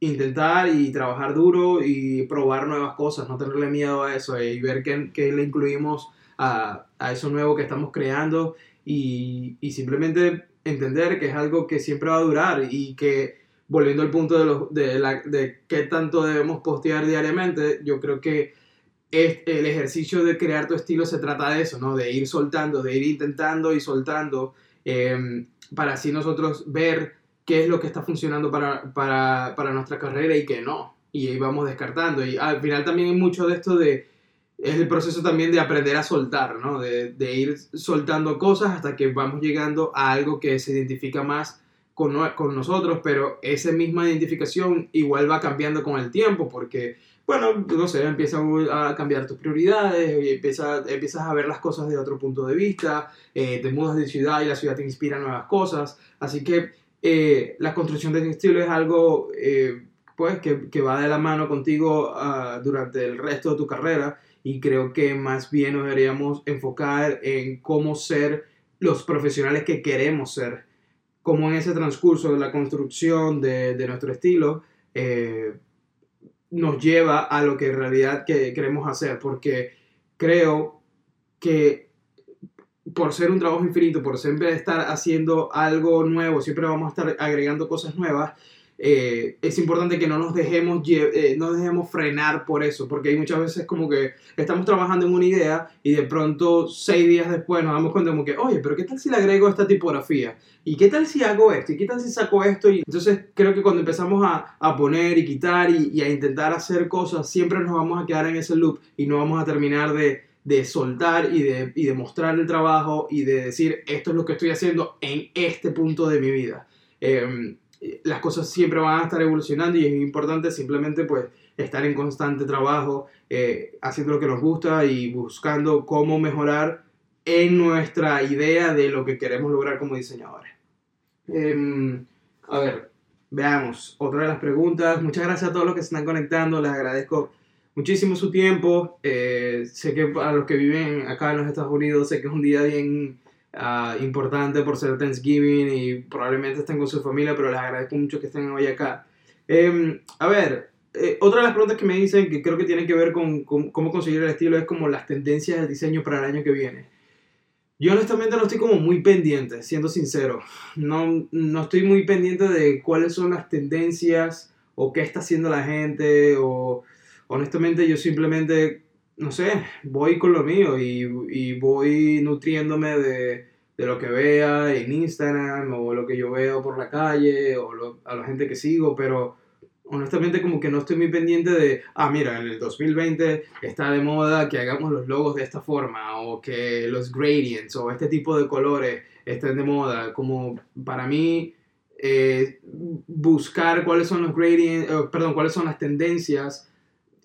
Speaker 1: intentar y trabajar duro y probar nuevas cosas, no tenerle miedo a eso y ver qué, qué le incluimos a, a, eso nuevo que estamos creando y, y simplemente entender que es algo que siempre va a durar y que volviendo al punto de, los, de, la, de qué tanto debemos postear diariamente, yo creo que es, el ejercicio de crear tu estilo se trata de eso, ¿no? De ir soltando, de ir intentando y soltando, em, para así nosotros ver qué es lo que está funcionando para, para, para nuestra carrera y qué no. Y ahí vamos descartando. Y al final también hay mucho de esto de... Es el proceso también de aprender a soltar, ¿no? De, de ir soltando cosas hasta que vamos llegando a algo que se identifica más con, con, nosotros, pero esa misma identificación igual va cambiando con el tiempo, porque, bueno, no sé, empiezan a cambiar tus prioridades, y empiezas, empiezas a ver las cosas de otro punto de vista, eh, te mudas de ciudad y la ciudad te inspira nuevas cosas, así que eh, la construcción de estilo es algo, eh, pues, que, que, va de la mano contigo uh, durante el resto de tu carrera, y creo que más bien nos deberíamos enfocar en cómo ser los profesionales que queremos ser. Como en ese transcurso de la construcción de, de nuestro estilo eh, nos lleva a lo que en realidad que queremos hacer, porque creo que por ser un trabajo infinito, por siempre estar haciendo algo nuevo, siempre vamos a estar agregando cosas nuevas, eh, es importante que no nos dejemos, eh, no dejemos frenar por eso, porque hay muchas veces como que estamos trabajando en una idea y de pronto seis días después nos damos cuenta como que, oye, pero ¿qué tal si le agrego esta tipografía? ¿Y qué tal si hago esto? ¿Y qué tal si saco esto? Y entonces creo que cuando empezamos a, a poner y quitar y, a intentar hacer cosas, siempre nos vamos a quedar en ese loop y no vamos a terminar de, de soltar y de, y de mostrar el trabajo y de decir, esto es lo que estoy haciendo en este punto de mi vida. Eh, las cosas siempre van a estar evolucionando y es importante simplemente pues estar en constante trabajo, eh, haciendo lo que nos gusta y buscando cómo mejorar en nuestra idea de lo que queremos lograr como diseñadores. Eh, a ver, veamos, otra de las preguntas. Muchas gracias a todos los que se están conectando, les agradezco muchísimo su tiempo. Eh, sé que a los que viven acá en los Estados Unidos, sé que es un día bien Uh, importante por ser Thanksgiving y probablemente estén con su familia, pero les agradezco mucho que estén hoy acá. Eh, a ver, eh, otra de las preguntas que me dicen que creo que tienen que ver con, con, cómo conseguir el estilo es como las tendencias del diseño para el año que viene. Yo honestamente no estoy como muy pendiente, siendo sincero. No, no estoy muy pendiente de cuáles son las tendencias o qué está haciendo la gente, o honestamente yo simplemente, no sé, voy con lo mío y, y voy nutriéndome de, de, lo que vea en Instagram o lo que yo veo por la calle o a la gente que sigo, pero honestamente como que no estoy muy pendiente de, ah, mira, en el 2020 está de moda que hagamos los logos de esta forma o que los gradients o este tipo de colores estén de moda. Como para mí, eh, buscar cuáles son los gradients, eh, perdón, cuáles son las tendencias,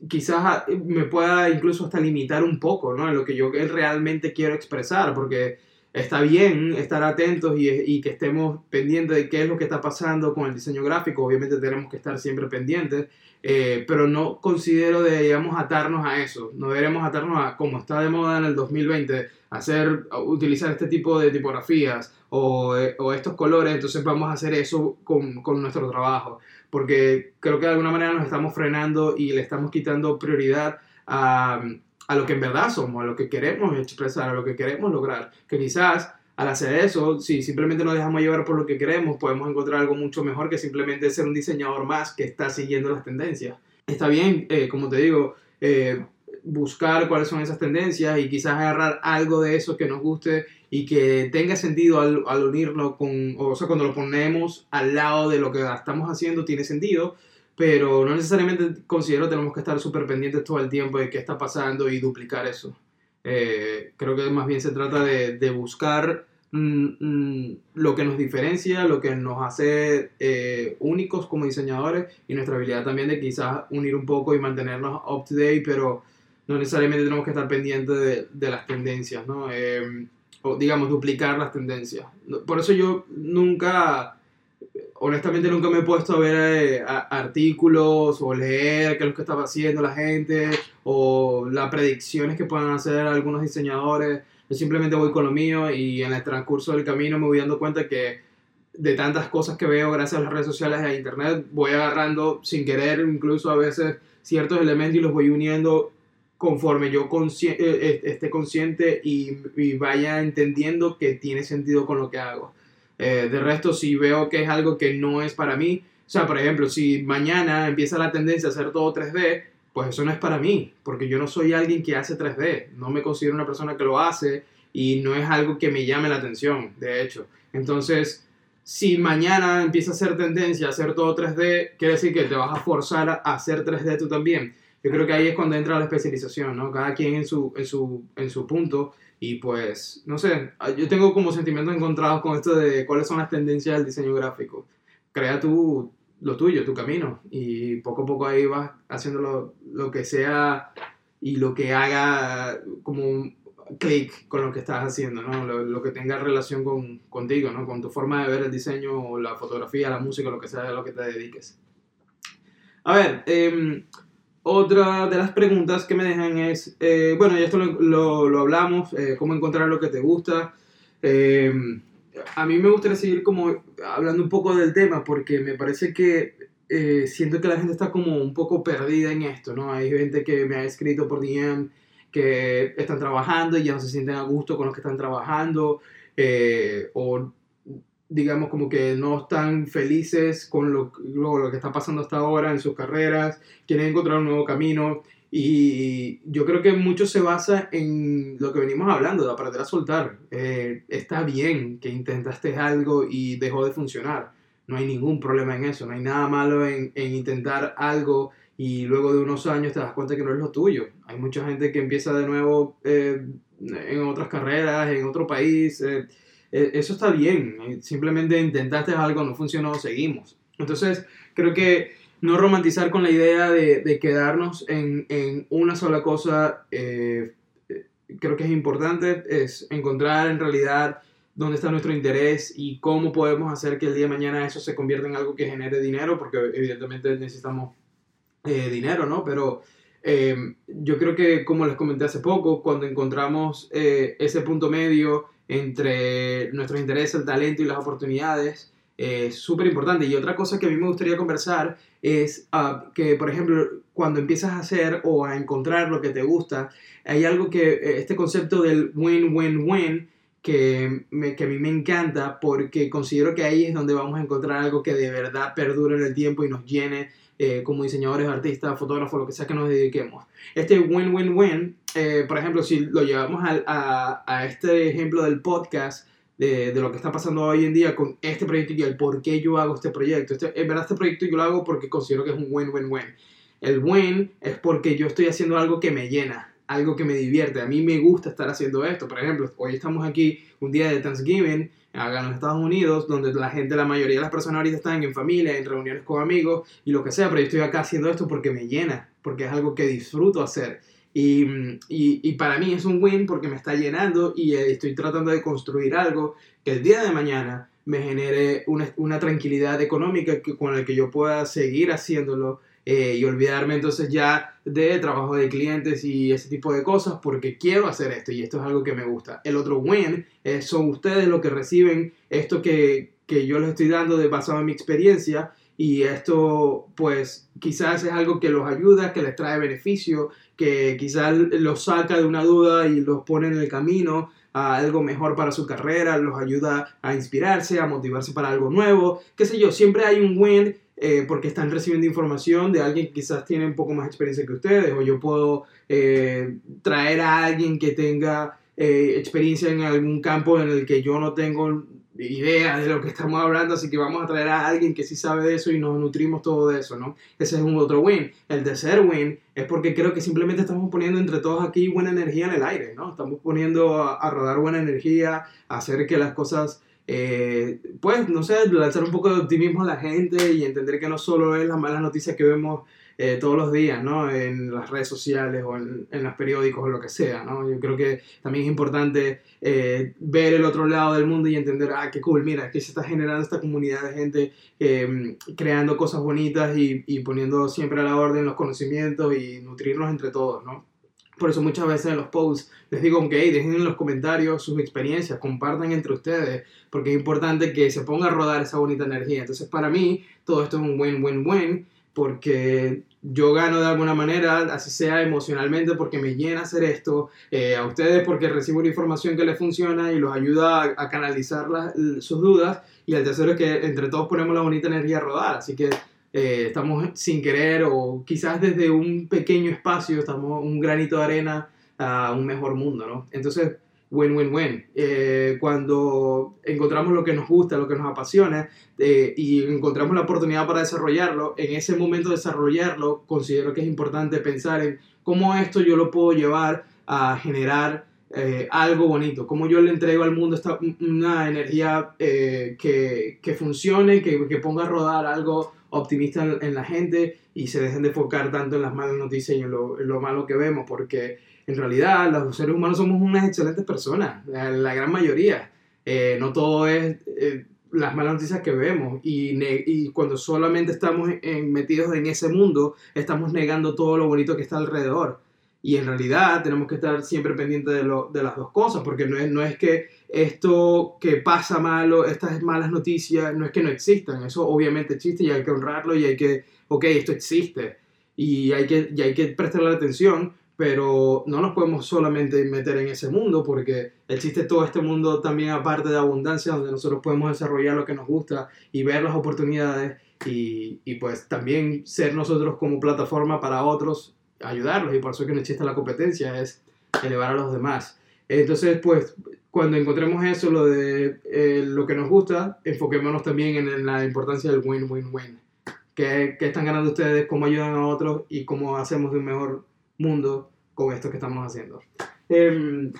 Speaker 1: quizás me pueda incluso hasta limitar un poco, ¿no? En lo que yo realmente quiero expresar, porque está bien estar atentos y, que estemos pendientes de qué es lo que está pasando con el diseño gráfico. Obviamente tenemos que estar siempre pendientes, eh, pero no considero deberíamos atarnos a eso. No deberíamos atarnos a, como está de moda en el 2020, hacer, utilizar este tipo de tipografías o, eh, o estos colores, entonces vamos a hacer eso con, con nuestro trabajo. Porque creo que de alguna manera nos estamos frenando y le estamos quitando prioridad a a lo que en verdad somos, a lo que queremos expresar, a lo que queremos lograr. Que quizás al hacer eso, si simplemente nos dejamos llevar por lo que queremos, podemos encontrar algo mucho mejor que simplemente ser un diseñador más que está siguiendo las tendencias. Está bien, eh, como te digo, eh, buscar cuáles son esas tendencias y quizás agarrar algo de eso que nos guste y que tenga sentido al, al unirlo con, o sea, cuando lo ponemos al lado de lo que estamos haciendo, tiene sentido pero no necesariamente considero que tenemos que estar súper pendientes todo el tiempo de qué está pasando y duplicar eso. Eh, creo que más bien se trata de, de buscar mm, mm, lo que nos diferencia, lo que nos hace eh, únicos como diseñadores y nuestra habilidad también de quizás unir un poco y mantenernos up to date, pero no necesariamente tenemos que estar pendientes de, de las tendencias, ¿no? Eh, o digamos, duplicar las tendencias. Por eso yo nunca honestamente nunca me he puesto a ver eh, artículos o leer qué es lo que estaba haciendo la gente o las predicciones que puedan hacer algunos diseñadores. Yo simplemente voy con lo mío y en el transcurso del camino me voy dando cuenta que de tantas cosas que veo gracias a las redes sociales e internet, voy agarrando sin querer incluso a veces ciertos elementos y los voy uniendo conforme yo eh, eh, esté consciente y, vaya entendiendo que tiene sentido con lo que hago. Eh, de resto, si veo que es algo que no es para mí, o sea, por ejemplo, si mañana empieza la tendencia a hacer todo 3D, pues eso no es para mí, porque yo no soy alguien que hace 3D, no me considero una persona que lo hace y no es algo que me llame la atención, de hecho. Entonces, si mañana empieza a hacer tendencia a hacer todo 3D, quiere decir que te vas a forzar a hacer 3D tú también. Yo creo que ahí es cuando entra la especialización, ¿no? Cada quien en su, en su, en su punto y pues, no sé, yo tengo como sentimientos encontrados con esto de cuáles son las tendencias del diseño gráfico. Crea tú lo tuyo, tu camino, y poco a poco ahí vas haciendo lo, lo que sea y lo que haga como un clic con lo que estás haciendo, ¿no? Lo, lo, que tenga relación con, contigo, ¿no? Con tu forma de ver el diseño, la fotografía, la música, lo que sea de lo que te dediques. A ver, eh, otra de las preguntas que me dejan es, eh, bueno, ya esto lo, lo, hablamos, eh, cómo encontrar lo que te gusta. Eh, a mí me gustaría seguir como hablando un poco del tema porque me parece que siento que la gente está como un poco perdida en esto, ¿no? Hay gente que me ha escrito por DM que están trabajando y ya no se sienten a gusto con los que están trabajando o digamos, como que no están felices con lo, lo, que está pasando hasta ahora en sus carreras, quieren encontrar un nuevo camino. Y yo creo que mucho se basa en lo que venimos hablando, de aprender a soltar. Eh, está bien que intentaste algo y dejó de funcionar. No hay ningún problema en eso. No hay nada malo en, en intentar algo y luego de unos años te das cuenta que no es lo tuyo. Hay mucha gente que empieza de nuevo eh, en otras carreras, en otro país. Eh, eso está bien, eh, simplemente intentaste algo, no funcionó, seguimos. Entonces, creo que no romantizar con la idea de, quedarnos en, una sola cosa, eh, eh, creo que es importante, es encontrar en realidad dónde está nuestro interés y cómo podemos hacer que el día de mañana eso se convierta en algo que genere dinero, porque evidentemente necesitamos dinero, ¿no? Pero yo creo que, como les comenté hace poco, cuando encontramos ese punto medio, entre nuestros intereses, el talento y las oportunidades es súper importante. Y otra cosa que a mí me gustaría conversar es ah, que, por ejemplo, cuando empiezas a hacer o a encontrar lo que te gusta, hay algo que, eh, este concepto del win-win-win, que, me, que a mí me encanta porque considero que ahí es donde vamos a encontrar algo que de verdad perdure en el tiempo y nos llene eh, como diseñadores, artistas, fotógrafos, lo que sea que nos dediquemos. Este win-win-win, eh, por ejemplo, si lo llevamos a, a, este ejemplo del podcast, de, de, lo que está pasando hoy en día con este proyecto y el por qué yo hago este proyecto. Este, en verdad, este proyecto yo lo hago porque considero que es un win-win-win. El win es porque yo estoy haciendo algo que me llena, algo que me divierte. A mí me gusta estar haciendo esto. Por ejemplo, hoy estamos aquí un día de Thanksgiving acá en los Estados Unidos, donde la gente, la mayoría de las personas ahorita están en familia, en reuniones con amigos y lo que sea, pero yo estoy acá haciendo esto porque me llena, porque es algo que disfruto hacer. Y, y, para mí es un win porque me está llenando y eh, estoy tratando de construir algo que el día de mañana me genere una, una tranquilidad económica que, con la que yo pueda seguir haciéndolo eh, y olvidarme entonces ya de trabajo de clientes y ese tipo de cosas porque quiero hacer esto y esto es algo que me gusta. El otro win es, son ustedes los que reciben esto que, que yo les estoy dando de basado en mi experiencia y esto pues quizás es algo que los ayuda, que les trae beneficio, que quizás los saca de una duda y los pone en el camino a algo mejor para su carrera, los ayuda a inspirarse, a motivarse para algo nuevo, qué sé yo, siempre hay un win eh, porque están recibiendo información de alguien que quizás tiene un poco más experiencia que ustedes, o yo puedo eh, traer a alguien que tenga eh, experiencia en algún campo en el que yo no tengo idea de lo que estamos hablando, así que vamos a traer a alguien que sí sabe de eso y nos nutrimos todo de eso, ¿no? Ese es un otro win. El tercer win es porque creo que simplemente estamos poniendo entre todos aquí buena energía en el aire, ¿no? Estamos poniendo a, a rodar buena energía, a hacer que las cosas eh, pues, no sé, lanzar un poco de optimismo a la gente y entender que no solo es las malas noticias que vemos eh, todos los días, ¿no? En las redes sociales o en, en, los periódicos o lo que sea, ¿no? Yo creo que también es importante eh, ver el otro lado del mundo y entender, ah, qué cool, mira, que se está generando esta comunidad de gente eh, creando cosas bonitas y, y poniendo siempre a la orden los conocimientos y nutrirnos entre todos, ¿no? Por eso muchas veces en los posts les digo, ok, dejen en los comentarios sus experiencias, compartan entre ustedes, porque es importante que se ponga a rodar esa bonita energía. Entonces, para mí, todo esto es un buen, porque yo gano de alguna manera, así sea emocionalmente, porque me llena hacer esto, eh, a ustedes porque recibo una información que les funciona y los ayuda a, a canalizar las, sus dudas, y el tercero es que entre todos ponemos la bonita energía a rodar. Así que eh, estamos sin querer o quizás desde un pequeño espacio estamos un granito de arena a un mejor mundo, ¿no? Entonces, win, win, win. Eh, cuando encontramos lo que nos gusta, lo que nos apasiona eh, y encontramos la oportunidad para desarrollarlo, en ese momento de desarrollarlo, considero que es importante pensar en cómo esto yo lo puedo llevar a generar eh, algo bonito, cómo yo le entrego al mundo esta, una energía eh, que, que, funcione, que, que, ponga a rodar algo optimista en, la gente y se dejen de enfocar tanto en las malas noticias y en lo, malo que vemos, porque en realidad los seres humanos somos unas excelentes personas, la, gran mayoría. Eh, no todo es eh, las malas noticias que vemos y, cuando solamente estamos metidos en ese mundo, estamos negando todo lo bonito que está alrededor. Y en realidad tenemos que estar siempre pendientes de, las dos cosas, porque no es que esto que pasa malo, estas malas noticias, no es que no existan, eso obviamente existe y hay que honrarlo y hay que, ok, esto existe y hay que, y hay que prestarle atención, pero no nos podemos solamente meter en ese mundo porque existe todo este mundo también aparte de abundancia donde nosotros podemos desarrollar lo que nos gusta y ver las oportunidades y, y pues también ser nosotros como plataforma para otros, ayudarlos y por eso que no existe la competencia, es elevar a los demás. Entonces, pues cuando encontremos eso, lo de eh, lo que nos gusta, enfoquémonos también en, en la importancia del win-win-win. ¿Qué, ¿Qué están ganando ustedes? ¿Cómo ayudan a otros? ¿Y cómo hacemos de un mejor mundo con esto que estamos haciendo. Eh,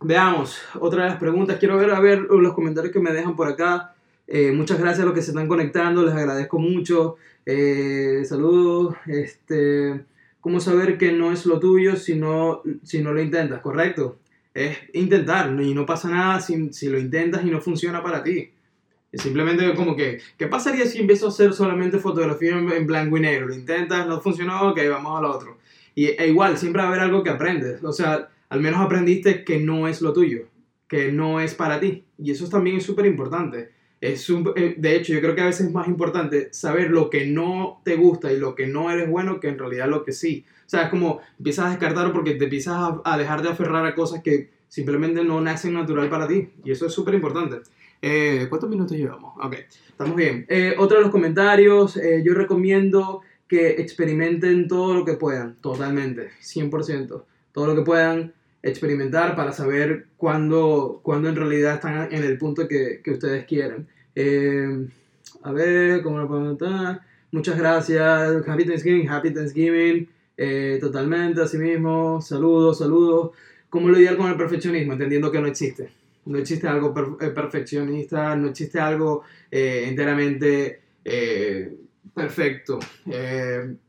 Speaker 1: veamos, otra de las preguntas. Quiero ver a ver los comentarios que me dejan por acá. Eh, muchas gracias a los que se están conectando, les agradezco mucho. Eh, saludos. Este, ¿Cómo saber que no es lo tuyo si no, si no lo intentas? Correcto. Es intentar y no pasa nada si, si lo intentas y no funciona para ti. Es simplemente como que, ¿qué pasaría si empiezo a hacer solamente fotografía en, en blanco y negro? Lo intentas, no funcionó, ok, vamos al otro y e igual, siempre va a haber algo que aprendes. O sea, al menos aprendiste que no es lo tuyo, que no es para ti. Y eso también es súper importante. Es un, eh, de hecho, yo creo que a veces es más importante saber lo que no te gusta y lo que no eres bueno que en realidad lo que sí. O sea, es como empiezas a descartar porque te empiezas a, dejar de aferrar a cosas que simplemente no nacen natural para ti. Y eso es súper importante. Eh, ¿Cuántos minutos llevamos? Ok, estamos bien. Eh, otro de los comentarios, yo recomiendo que experimenten todo lo que puedan, totalmente, 100%. Todo lo que puedan experimentar para saber cuándo, en realidad están en el punto que, que ustedes quieren. a ver, ¿cómo lo podemos estar? Muchas gracias. Happy Thanksgiving, Happy Thanksgiving. totalmente, así mismo. Saludos, saludos. ¿Cómo lidiar con el perfeccionismo? Entendiendo que no existe. No existe algo eh, perfeccionista, no existe algo eh, enteramente eh, perfecto.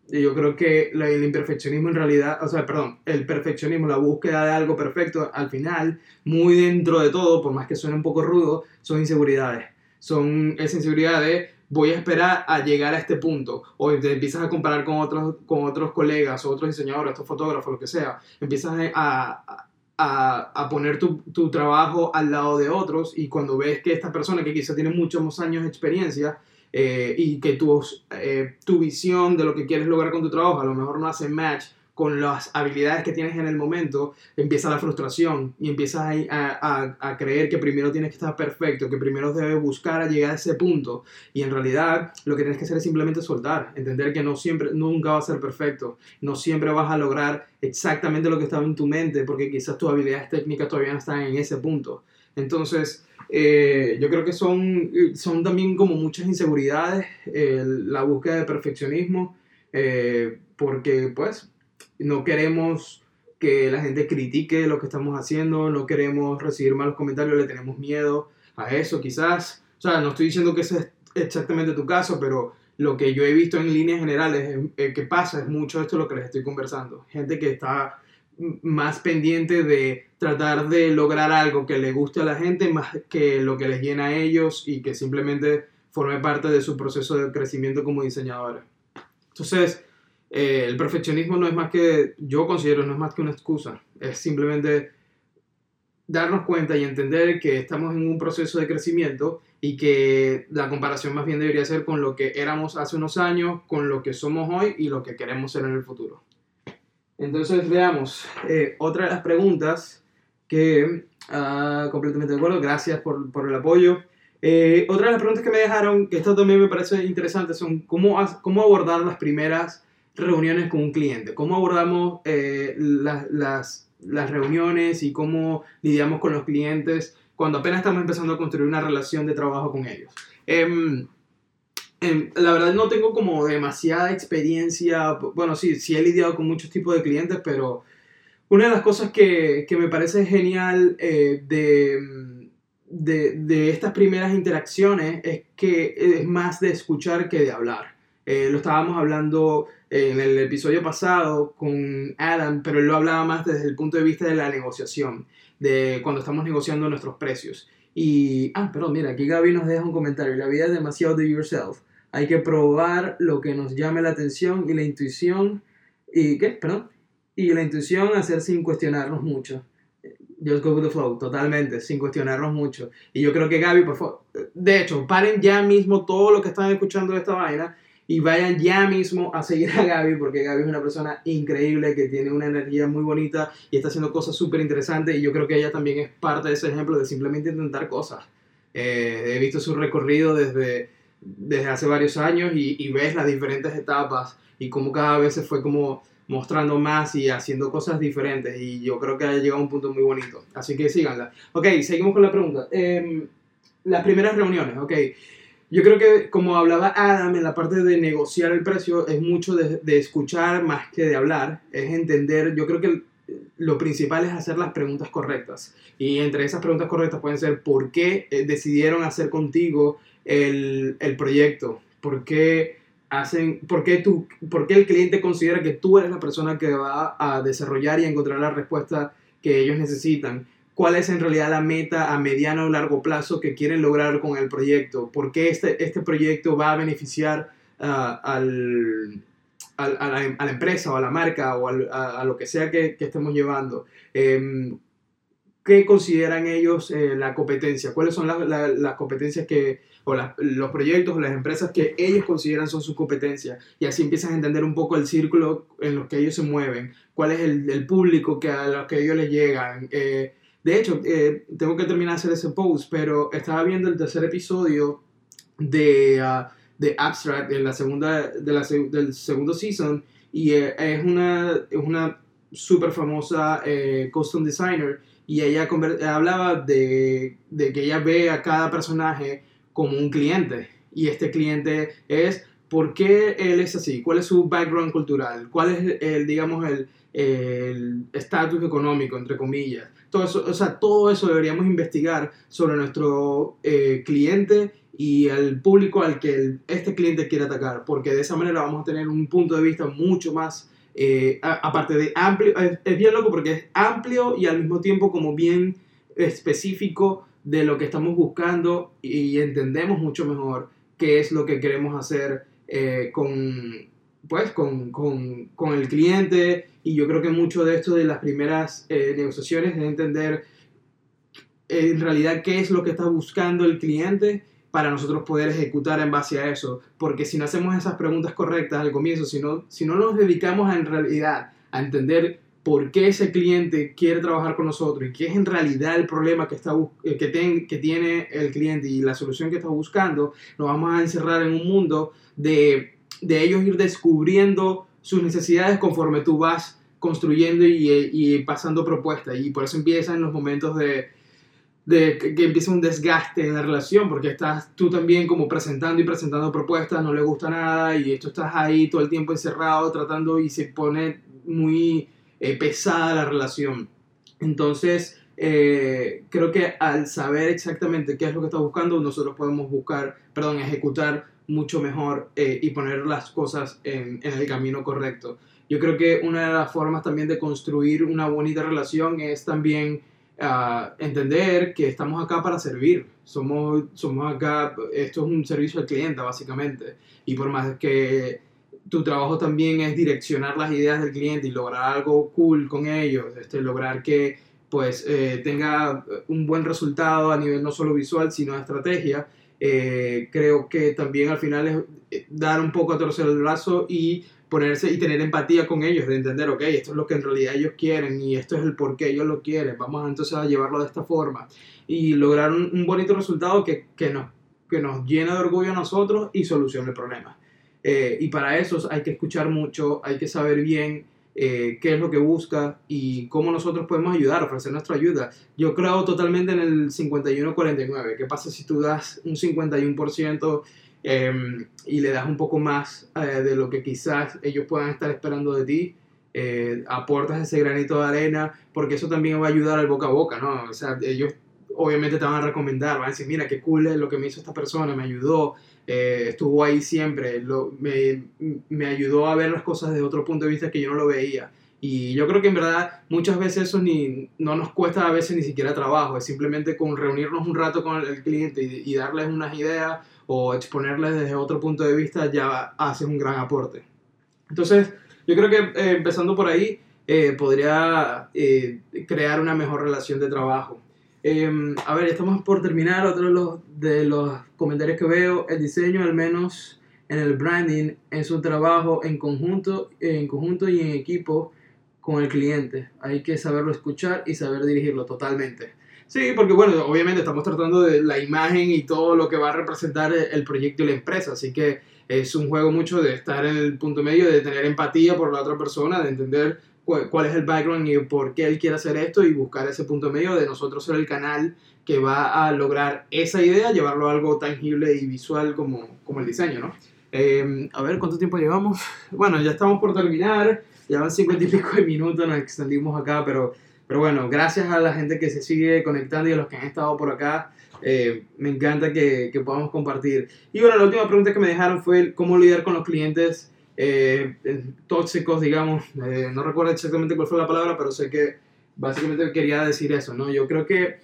Speaker 1: yo creo que el imperfeccionismo en realidad, o sea, perdón, el perfeccionismo, la búsqueda de algo perfecto, al final, muy dentro de todo, por más que suene un poco rudo, son inseguridades. Son esas inseguridades voy a esperar a llegar a este punto, o te empiezas a comparar con otros, con otros colegas, o otros diseñadores, otros fotógrafos, lo que sea, empiezas a, a, a poner tu, tu, trabajo al lado de otros y cuando ves que esta persona que quizá tiene muchos años de experiencia eh, y que tu, eh, tu visión de lo que quieres lograr con tu trabajo a lo mejor no hace match con las habilidades que tienes en el momento, empieza la frustración y empiezas a, a, creer que primero tienes que estar perfecto, que primero debes buscar llegar a ese punto. Y en realidad lo que tienes que hacer es simplemente soltar, entender que no siempre, nunca va a ser perfecto, no siempre vas a lograr exactamente lo que estaba en tu mente, porque quizás tus habilidades técnicas todavía no están en ese punto. Entonces, eh, yo creo que son, son también como muchas inseguridades, la búsqueda de perfeccionismo, eh, porque pues no queremos que la gente critique lo que estamos haciendo, no queremos recibir malos comentarios, le tenemos miedo a eso quizás. O sea, no estoy diciendo que ese es exactamente tu caso, pero lo que yo he visto en líneas generales que pasa es mucho esto lo que les estoy conversando. Gente que está más pendiente de tratar de lograr algo que le guste a la gente más que lo que les llena a ellos y que simplemente forme parte de su proceso de crecimiento como diseñadores. Entonces, eh, el perfeccionismo no es más que, yo considero, no es más que una excusa, es simplemente darnos cuenta y entender que estamos en un proceso de crecimiento y que la comparación más bien debería ser con lo que éramos hace unos años, con lo que somos hoy y lo que queremos ser en el futuro. Entonces veamos, eh, otra de las preguntas que, uh, completamente de acuerdo, gracias por, por el apoyo. Eh, otra de las preguntas que me dejaron, que esto también me parece interesante, son cómo, cómo abordar las primeras reuniones con un cliente, cómo abordamos eh, las, las, las, reuniones y cómo lidiamos con los clientes cuando apenas estamos empezando a construir una relación de trabajo con ellos. Em, em, la verdad no tengo como demasiada experiencia, bueno, sí, sí he lidiado con muchos tipos de clientes, pero una de las cosas que, que me parece genial eh, de, de, de, estas primeras interacciones es que es más de escuchar que de hablar. Eh, lo estábamos hablando en el episodio pasado con Adam, pero él lo hablaba más desde el punto de vista de la negociación, de cuando estamos negociando nuestros precios. Y, ah, perdón, mira, aquí Gaby nos deja un comentario. La vida es demasiado do yourself. Hay que probar lo que nos llame la atención y la intuición. ¿Y qué? Perdón. Y la intuición hacer sin cuestionarnos mucho. Just go with the flow, totalmente, sin cuestionarnos mucho. Y yo creo que Gaby, por favor, de hecho, paren ya mismo todo lo que están escuchando de esta vaina y vayan ya mismo a seguir a Gaby porque Gaby es una persona increíble que tiene una energía muy bonita y está haciendo cosas súper interesantes y yo creo que ella también es parte de ese ejemplo de simplemente intentar cosas. Eh, he visto su recorrido desde, desde hace varios años y, y, ves las diferentes etapas y cómo cada vez se fue como mostrando más y haciendo cosas diferentes y yo creo que ha llegado a un punto muy bonito. Así que síganla. Ok, seguimos con la pregunta. Eh, las primeras reuniones, ok. Yo creo que, como hablaba Adam en la parte de negociar el precio, es mucho de, de, escuchar más que de hablar, es entender, yo creo que lo principal es hacer las preguntas correctas. Y entre esas preguntas correctas pueden ser, ¿por qué eh, decidieron hacer contigo el, el proyecto? ¿Por qué, hacen, por, qué tú, ¿Por qué el cliente considera que tú eres la persona que va a desarrollar y encontrar la respuesta que ellos necesitan? cuál es en realidad la meta a mediano o largo plazo que quieren lograr con el proyecto, por qué este, este proyecto va a beneficiar uh, al, al, a, la, empresa o a la marca o a, lo que sea que, que estemos llevando. Eh, ¿Qué consideran ellos eh, la competencia? ¿Cuáles son las la, competencias que, o los proyectos o las empresas que ellos consideran son sus competencias? Y así empiezas a entender un poco el círculo en los que ellos se mueven, cuál es el, público que a los que ellos les llegan. Eh, De hecho, eh, tengo que terminar de hacer ese post, pero estaba viendo el tercer episodio de, uh, de Abstract en la segunda, de la, del segundo season y es una, es una súper famosa custom designer y ella hablaba de, de, que ella ve a cada personaje como un cliente. Y este cliente es por qué él es así, cuál es su background cultural, cuál es el, digamos, el estatus económico, entre comillas. Todo eso, o sea, todo eso deberíamos investigar sobre nuestro eh, cliente y el público al que este cliente quiere atacar, porque de esa manera vamos a tener un punto de vista mucho más, eh, aparte de amplio, es, bien loco porque es amplio y al mismo tiempo como bien específico de lo que estamos buscando y entendemos mucho mejor qué es lo que queremos hacer eh, con, pues, con, con, con, el cliente. Y yo creo que mucho de esto de las primeras eh, negociaciones es entender en realidad qué es lo que está buscando el cliente para nosotros poder ejecutar en base a eso. Porque si no hacemos esas preguntas correctas al comienzo, si no, si no nos dedicamos en realidad a entender por qué ese cliente quiere trabajar con nosotros y qué es en realidad el problema que, está, eh, que, que tiene el cliente y la solución que está buscando, nos vamos a encerrar en un mundo de, de ellos ir descubriendo sus necesidades conforme tú vas construyendo y, y pasando propuestas. Y por eso empiezan los momentos de, de que, empieza un desgaste en la relación, porque estás tú también como presentando y presentando propuestas, no le gusta nada y esto estás ahí todo el tiempo encerrado tratando y se pone muy eh, pesada la relación. Entonces, eh, creo que al saber exactamente qué es lo que estás buscando, nosotros podemos buscar, perdón, ejecutar mucho mejor eh, y poner las cosas en, en el camino correcto. Yo creo que una de las formas también de construir una bonita relación es también entender que estamos acá para servir. Somos, somos acá, esto es un servicio al cliente básicamente. Y por más que tu trabajo también es direccionar las ideas del cliente y lograr algo cool con ellos, este, lograr que pues eh, tenga un buen resultado a nivel no solo visual, sino de estrategia. Eh, creo que también al final es eh, dar un poco a torcer el brazo y ponerse y tener empatía con ellos, de entender, ok, esto es lo que en realidad ellos quieren y esto es el por qué ellos lo quieren, vamos entonces a llevarlo de esta forma y lograr un, bonito resultado que, que, nos, que nos llena de orgullo a nosotros y solucione el problema. Eh, y para eso hay que escuchar mucho, hay que saber bien eh, qué es lo que busca y cómo nosotros podemos ayudar, ofrecer nuestra ayuda. Yo creo totalmente en el 51-49. ¿Qué pasa si tú das un 51%? Em, y le das un poco más eh, de lo que quizás ellos puedan estar esperando de ti, eh, aportas ese granito de arena, porque eso también va a ayudar al boca a boca, ¿no? O sea, ellos obviamente te van a recomendar, van a decir, mira, qué cool es lo que me hizo esta persona, me ayudó, eh, estuvo ahí siempre, lo, me, me, ayudó a ver las cosas desde otro punto de vista que yo no lo veía. Y yo creo que en verdad muchas veces eso ni, no nos cuesta a veces ni siquiera trabajo, es simplemente con reunirnos un rato con el, cliente y, y darles unas ideas o exponerles desde otro punto de vista ya hace un gran aporte. Entonces, yo creo que eh, empezando por ahí, eh, podría eh, crear una mejor relación de trabajo. Em, a ver, estamos por terminar. Otro de los, comentarios que veo, el diseño, al menos en el branding, es un trabajo en conjunto, en conjunto y en equipo con el cliente. Hay que saberlo escuchar y saber dirigirlo totalmente. Sí, porque bueno, obviamente estamos tratando de la imagen y todo lo que va a representar el proyecto y la empresa, así que es un juego mucho de estar en el punto medio, de tener empatía por la otra persona, de entender cuál, es el background y por qué él quiere hacer esto y buscar ese punto medio de nosotros ser el canal que va a lograr esa idea, llevarlo a algo tangible y visual como, como el diseño, ¿no? Em, a ver, ¿cuánto tiempo llevamos? Bueno, ya estamos por terminar, llevan cincuenta y pico de minutos, nos extendimos acá, pero pero bueno, gracias a la gente que se sigue conectando y a los que han estado por acá. Eh, me encanta que, que, podamos compartir. Y bueno, la última pregunta que me dejaron fue cómo lidiar con los clientes eh, tóxicos, digamos. Eh, no recuerdo exactamente cuál fue la palabra, pero sé que básicamente quería decir eso, ¿no? Yo creo que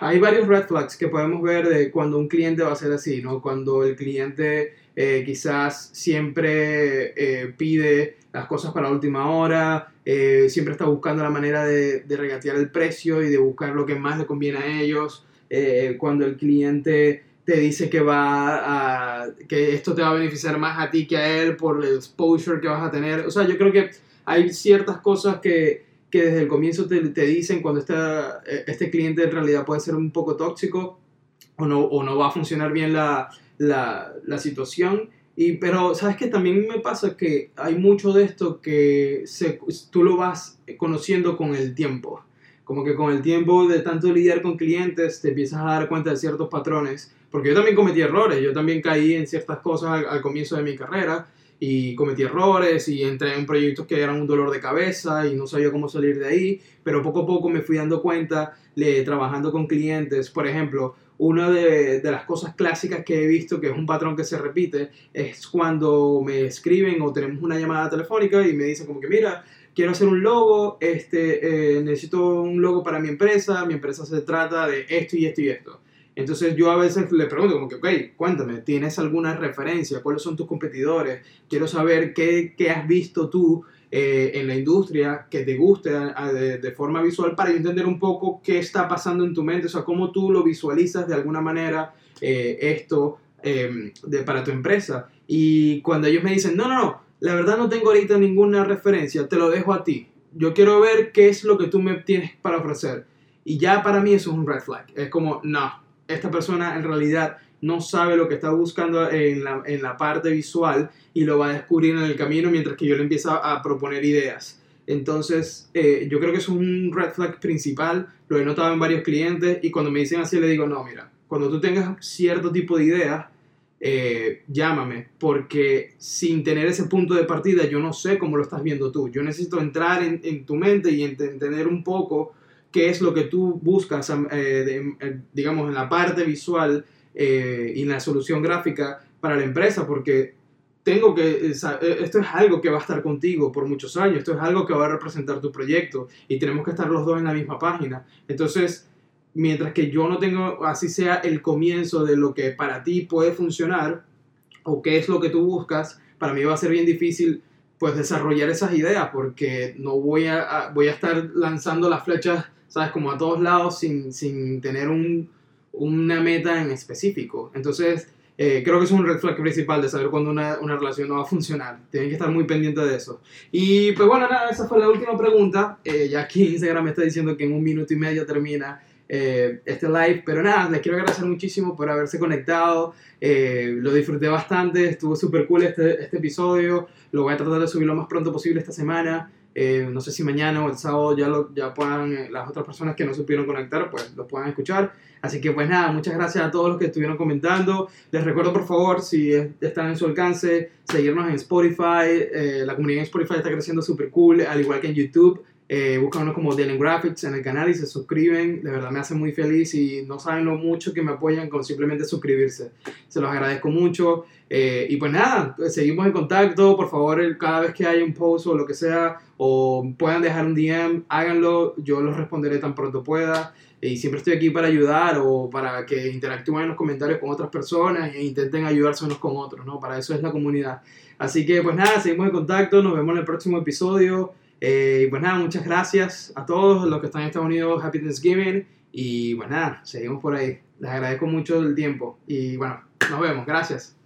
Speaker 1: hay varios red flags que podemos ver de cuando un cliente va a ser así, ¿no? Cuando el cliente quizás siempre pide las cosas para última hora, eh, siempre está buscando la manera de, de, regatear el precio y de buscar lo que más le conviene a ellos. Eh, cuando el cliente te dice que va a, que esto te va a beneficiar más a ti que a él por el exposure que vas a tener. O sea, yo creo que hay ciertas cosas que, que desde el comienzo te, te dicen cuando esta, eh, este cliente en realidad puede ser un poco tóxico o no, o no va a funcionar bien la, la, la situación. Y, pero, ¿sabes que También me pasa que hay mucho de esto que se, tú lo vas conociendo con el tiempo. Como que con el tiempo de tanto lidiar con clientes te empiezas a dar cuenta de ciertos patrones. Porque yo también cometí errores, yo también caí en ciertas cosas al, al comienzo de mi carrera y cometí errores y entré en proyectos que eran un dolor de cabeza y no sabía cómo salir de ahí, pero poco a poco me fui dando cuenta, le, trabajando con clientes, por ejemplo, una de, de, las cosas clásicas que he visto, que es un patrón que se repite, es cuando me escriben o tenemos una llamada telefónica y me dicen como que, mira, quiero hacer un logo, este, eh, necesito un logo para mi empresa, mi empresa se trata de esto y esto y esto. Entonces yo a veces le pregunto como que, ok, cuéntame, ¿tienes alguna referencia? ¿Cuáles son tus competidores? Quiero saber qué, qué has visto tú eh, en la industria que te guste de, forma visual para entender un poco qué está pasando en tu mente, o sea, cómo tú lo visualizas de alguna manera eh, esto eh, de, para tu empresa. Y cuando ellos me dicen, no, no, no, la verdad no tengo ahorita ninguna referencia, te lo dejo a ti. Yo quiero ver qué es lo que tú me tienes para ofrecer. Y ya para mí eso es un red flag. Es como, no, esta persona en realidad no sabe lo que está buscando en la, en la, parte visual y lo va a descubrir en el camino mientras que yo le empiezo a proponer ideas. Entonces, eh, yo creo que es un red flag principal, lo he notado en varios clientes y cuando me dicen así le digo, no, mira, cuando tú tengas cierto tipo de ideas, eh, llámame, porque sin tener ese punto de partida yo no sé cómo lo estás viendo tú. Yo necesito entrar en, en tu mente y entender un poco qué es lo que tú buscas, eh, eh, digamos, en la parte visual eh, y la solución gráfica para la empresa, porque tengo que, eh, esto es algo que va a estar contigo por muchos años, esto es algo que va a representar tu proyecto y tenemos que estar los dos en la misma página. Entonces, mientras que yo no tengo, así sea el comienzo de lo que para ti puede funcionar o qué es lo que tú buscas, para mí va a ser bien difícil pues desarrollar esas ideas porque no voy a voy a estar lanzando las flechas ¿sabes? Como a todos lados sin, sin tener un, una meta en específico. Entonces, eh, creo que es un red flag principal de saber cuándo una, una, relación no va a funcionar. Tienen que estar muy pendientes de eso. Y pues bueno, nada, esa fue la última pregunta. Eh, ya aquí Instagram me está diciendo que en un minuto y medio termina eh, este live. Pero nada, les quiero agradecer muchísimo por haberse conectado. Lo disfruté bastante, estuvo súper cool este, este episodio. Lo voy a tratar de subir lo más pronto posible esta semana. No sé si mañana o el sábado ya, lo, ya puedan, las otras personas que no supieron conectar, pues lo puedan escuchar. Así que pues nada, muchas gracias a todos los que estuvieron comentando. Les recuerdo por favor, si están en su alcance, seguirnos en Spotify. Eh, la comunidad en Spotify está creciendo súper cool, al igual que en YouTube. Eh, búscanos como Dylan Graphics en el canal y se suscriben. De verdad me hace muy feliz y no saben lo mucho que me apoyan con simplemente suscribirse. Se los agradezco mucho. Eh, y pues nada, pues seguimos en contacto. Por favor, cada vez que haya un post o lo que sea, o puedan dejar un DM, háganlo. Yo los responderé tan pronto pueda. Y siempre estoy aquí para ayudar o para que interactúen en los comentarios con otras personas e intenten ayudarse unos con otros, ¿no? Para eso es la comunidad. Así que pues nada, seguimos en contacto. Nos vemos en el próximo episodio. Eh, y pues nada, muchas gracias a todos los que están en Estados Unidos. Happy Thanksgiving. Y pues nada, seguimos por ahí. Les agradezco mucho el tiempo. Y bueno, nos vemos. Gracias.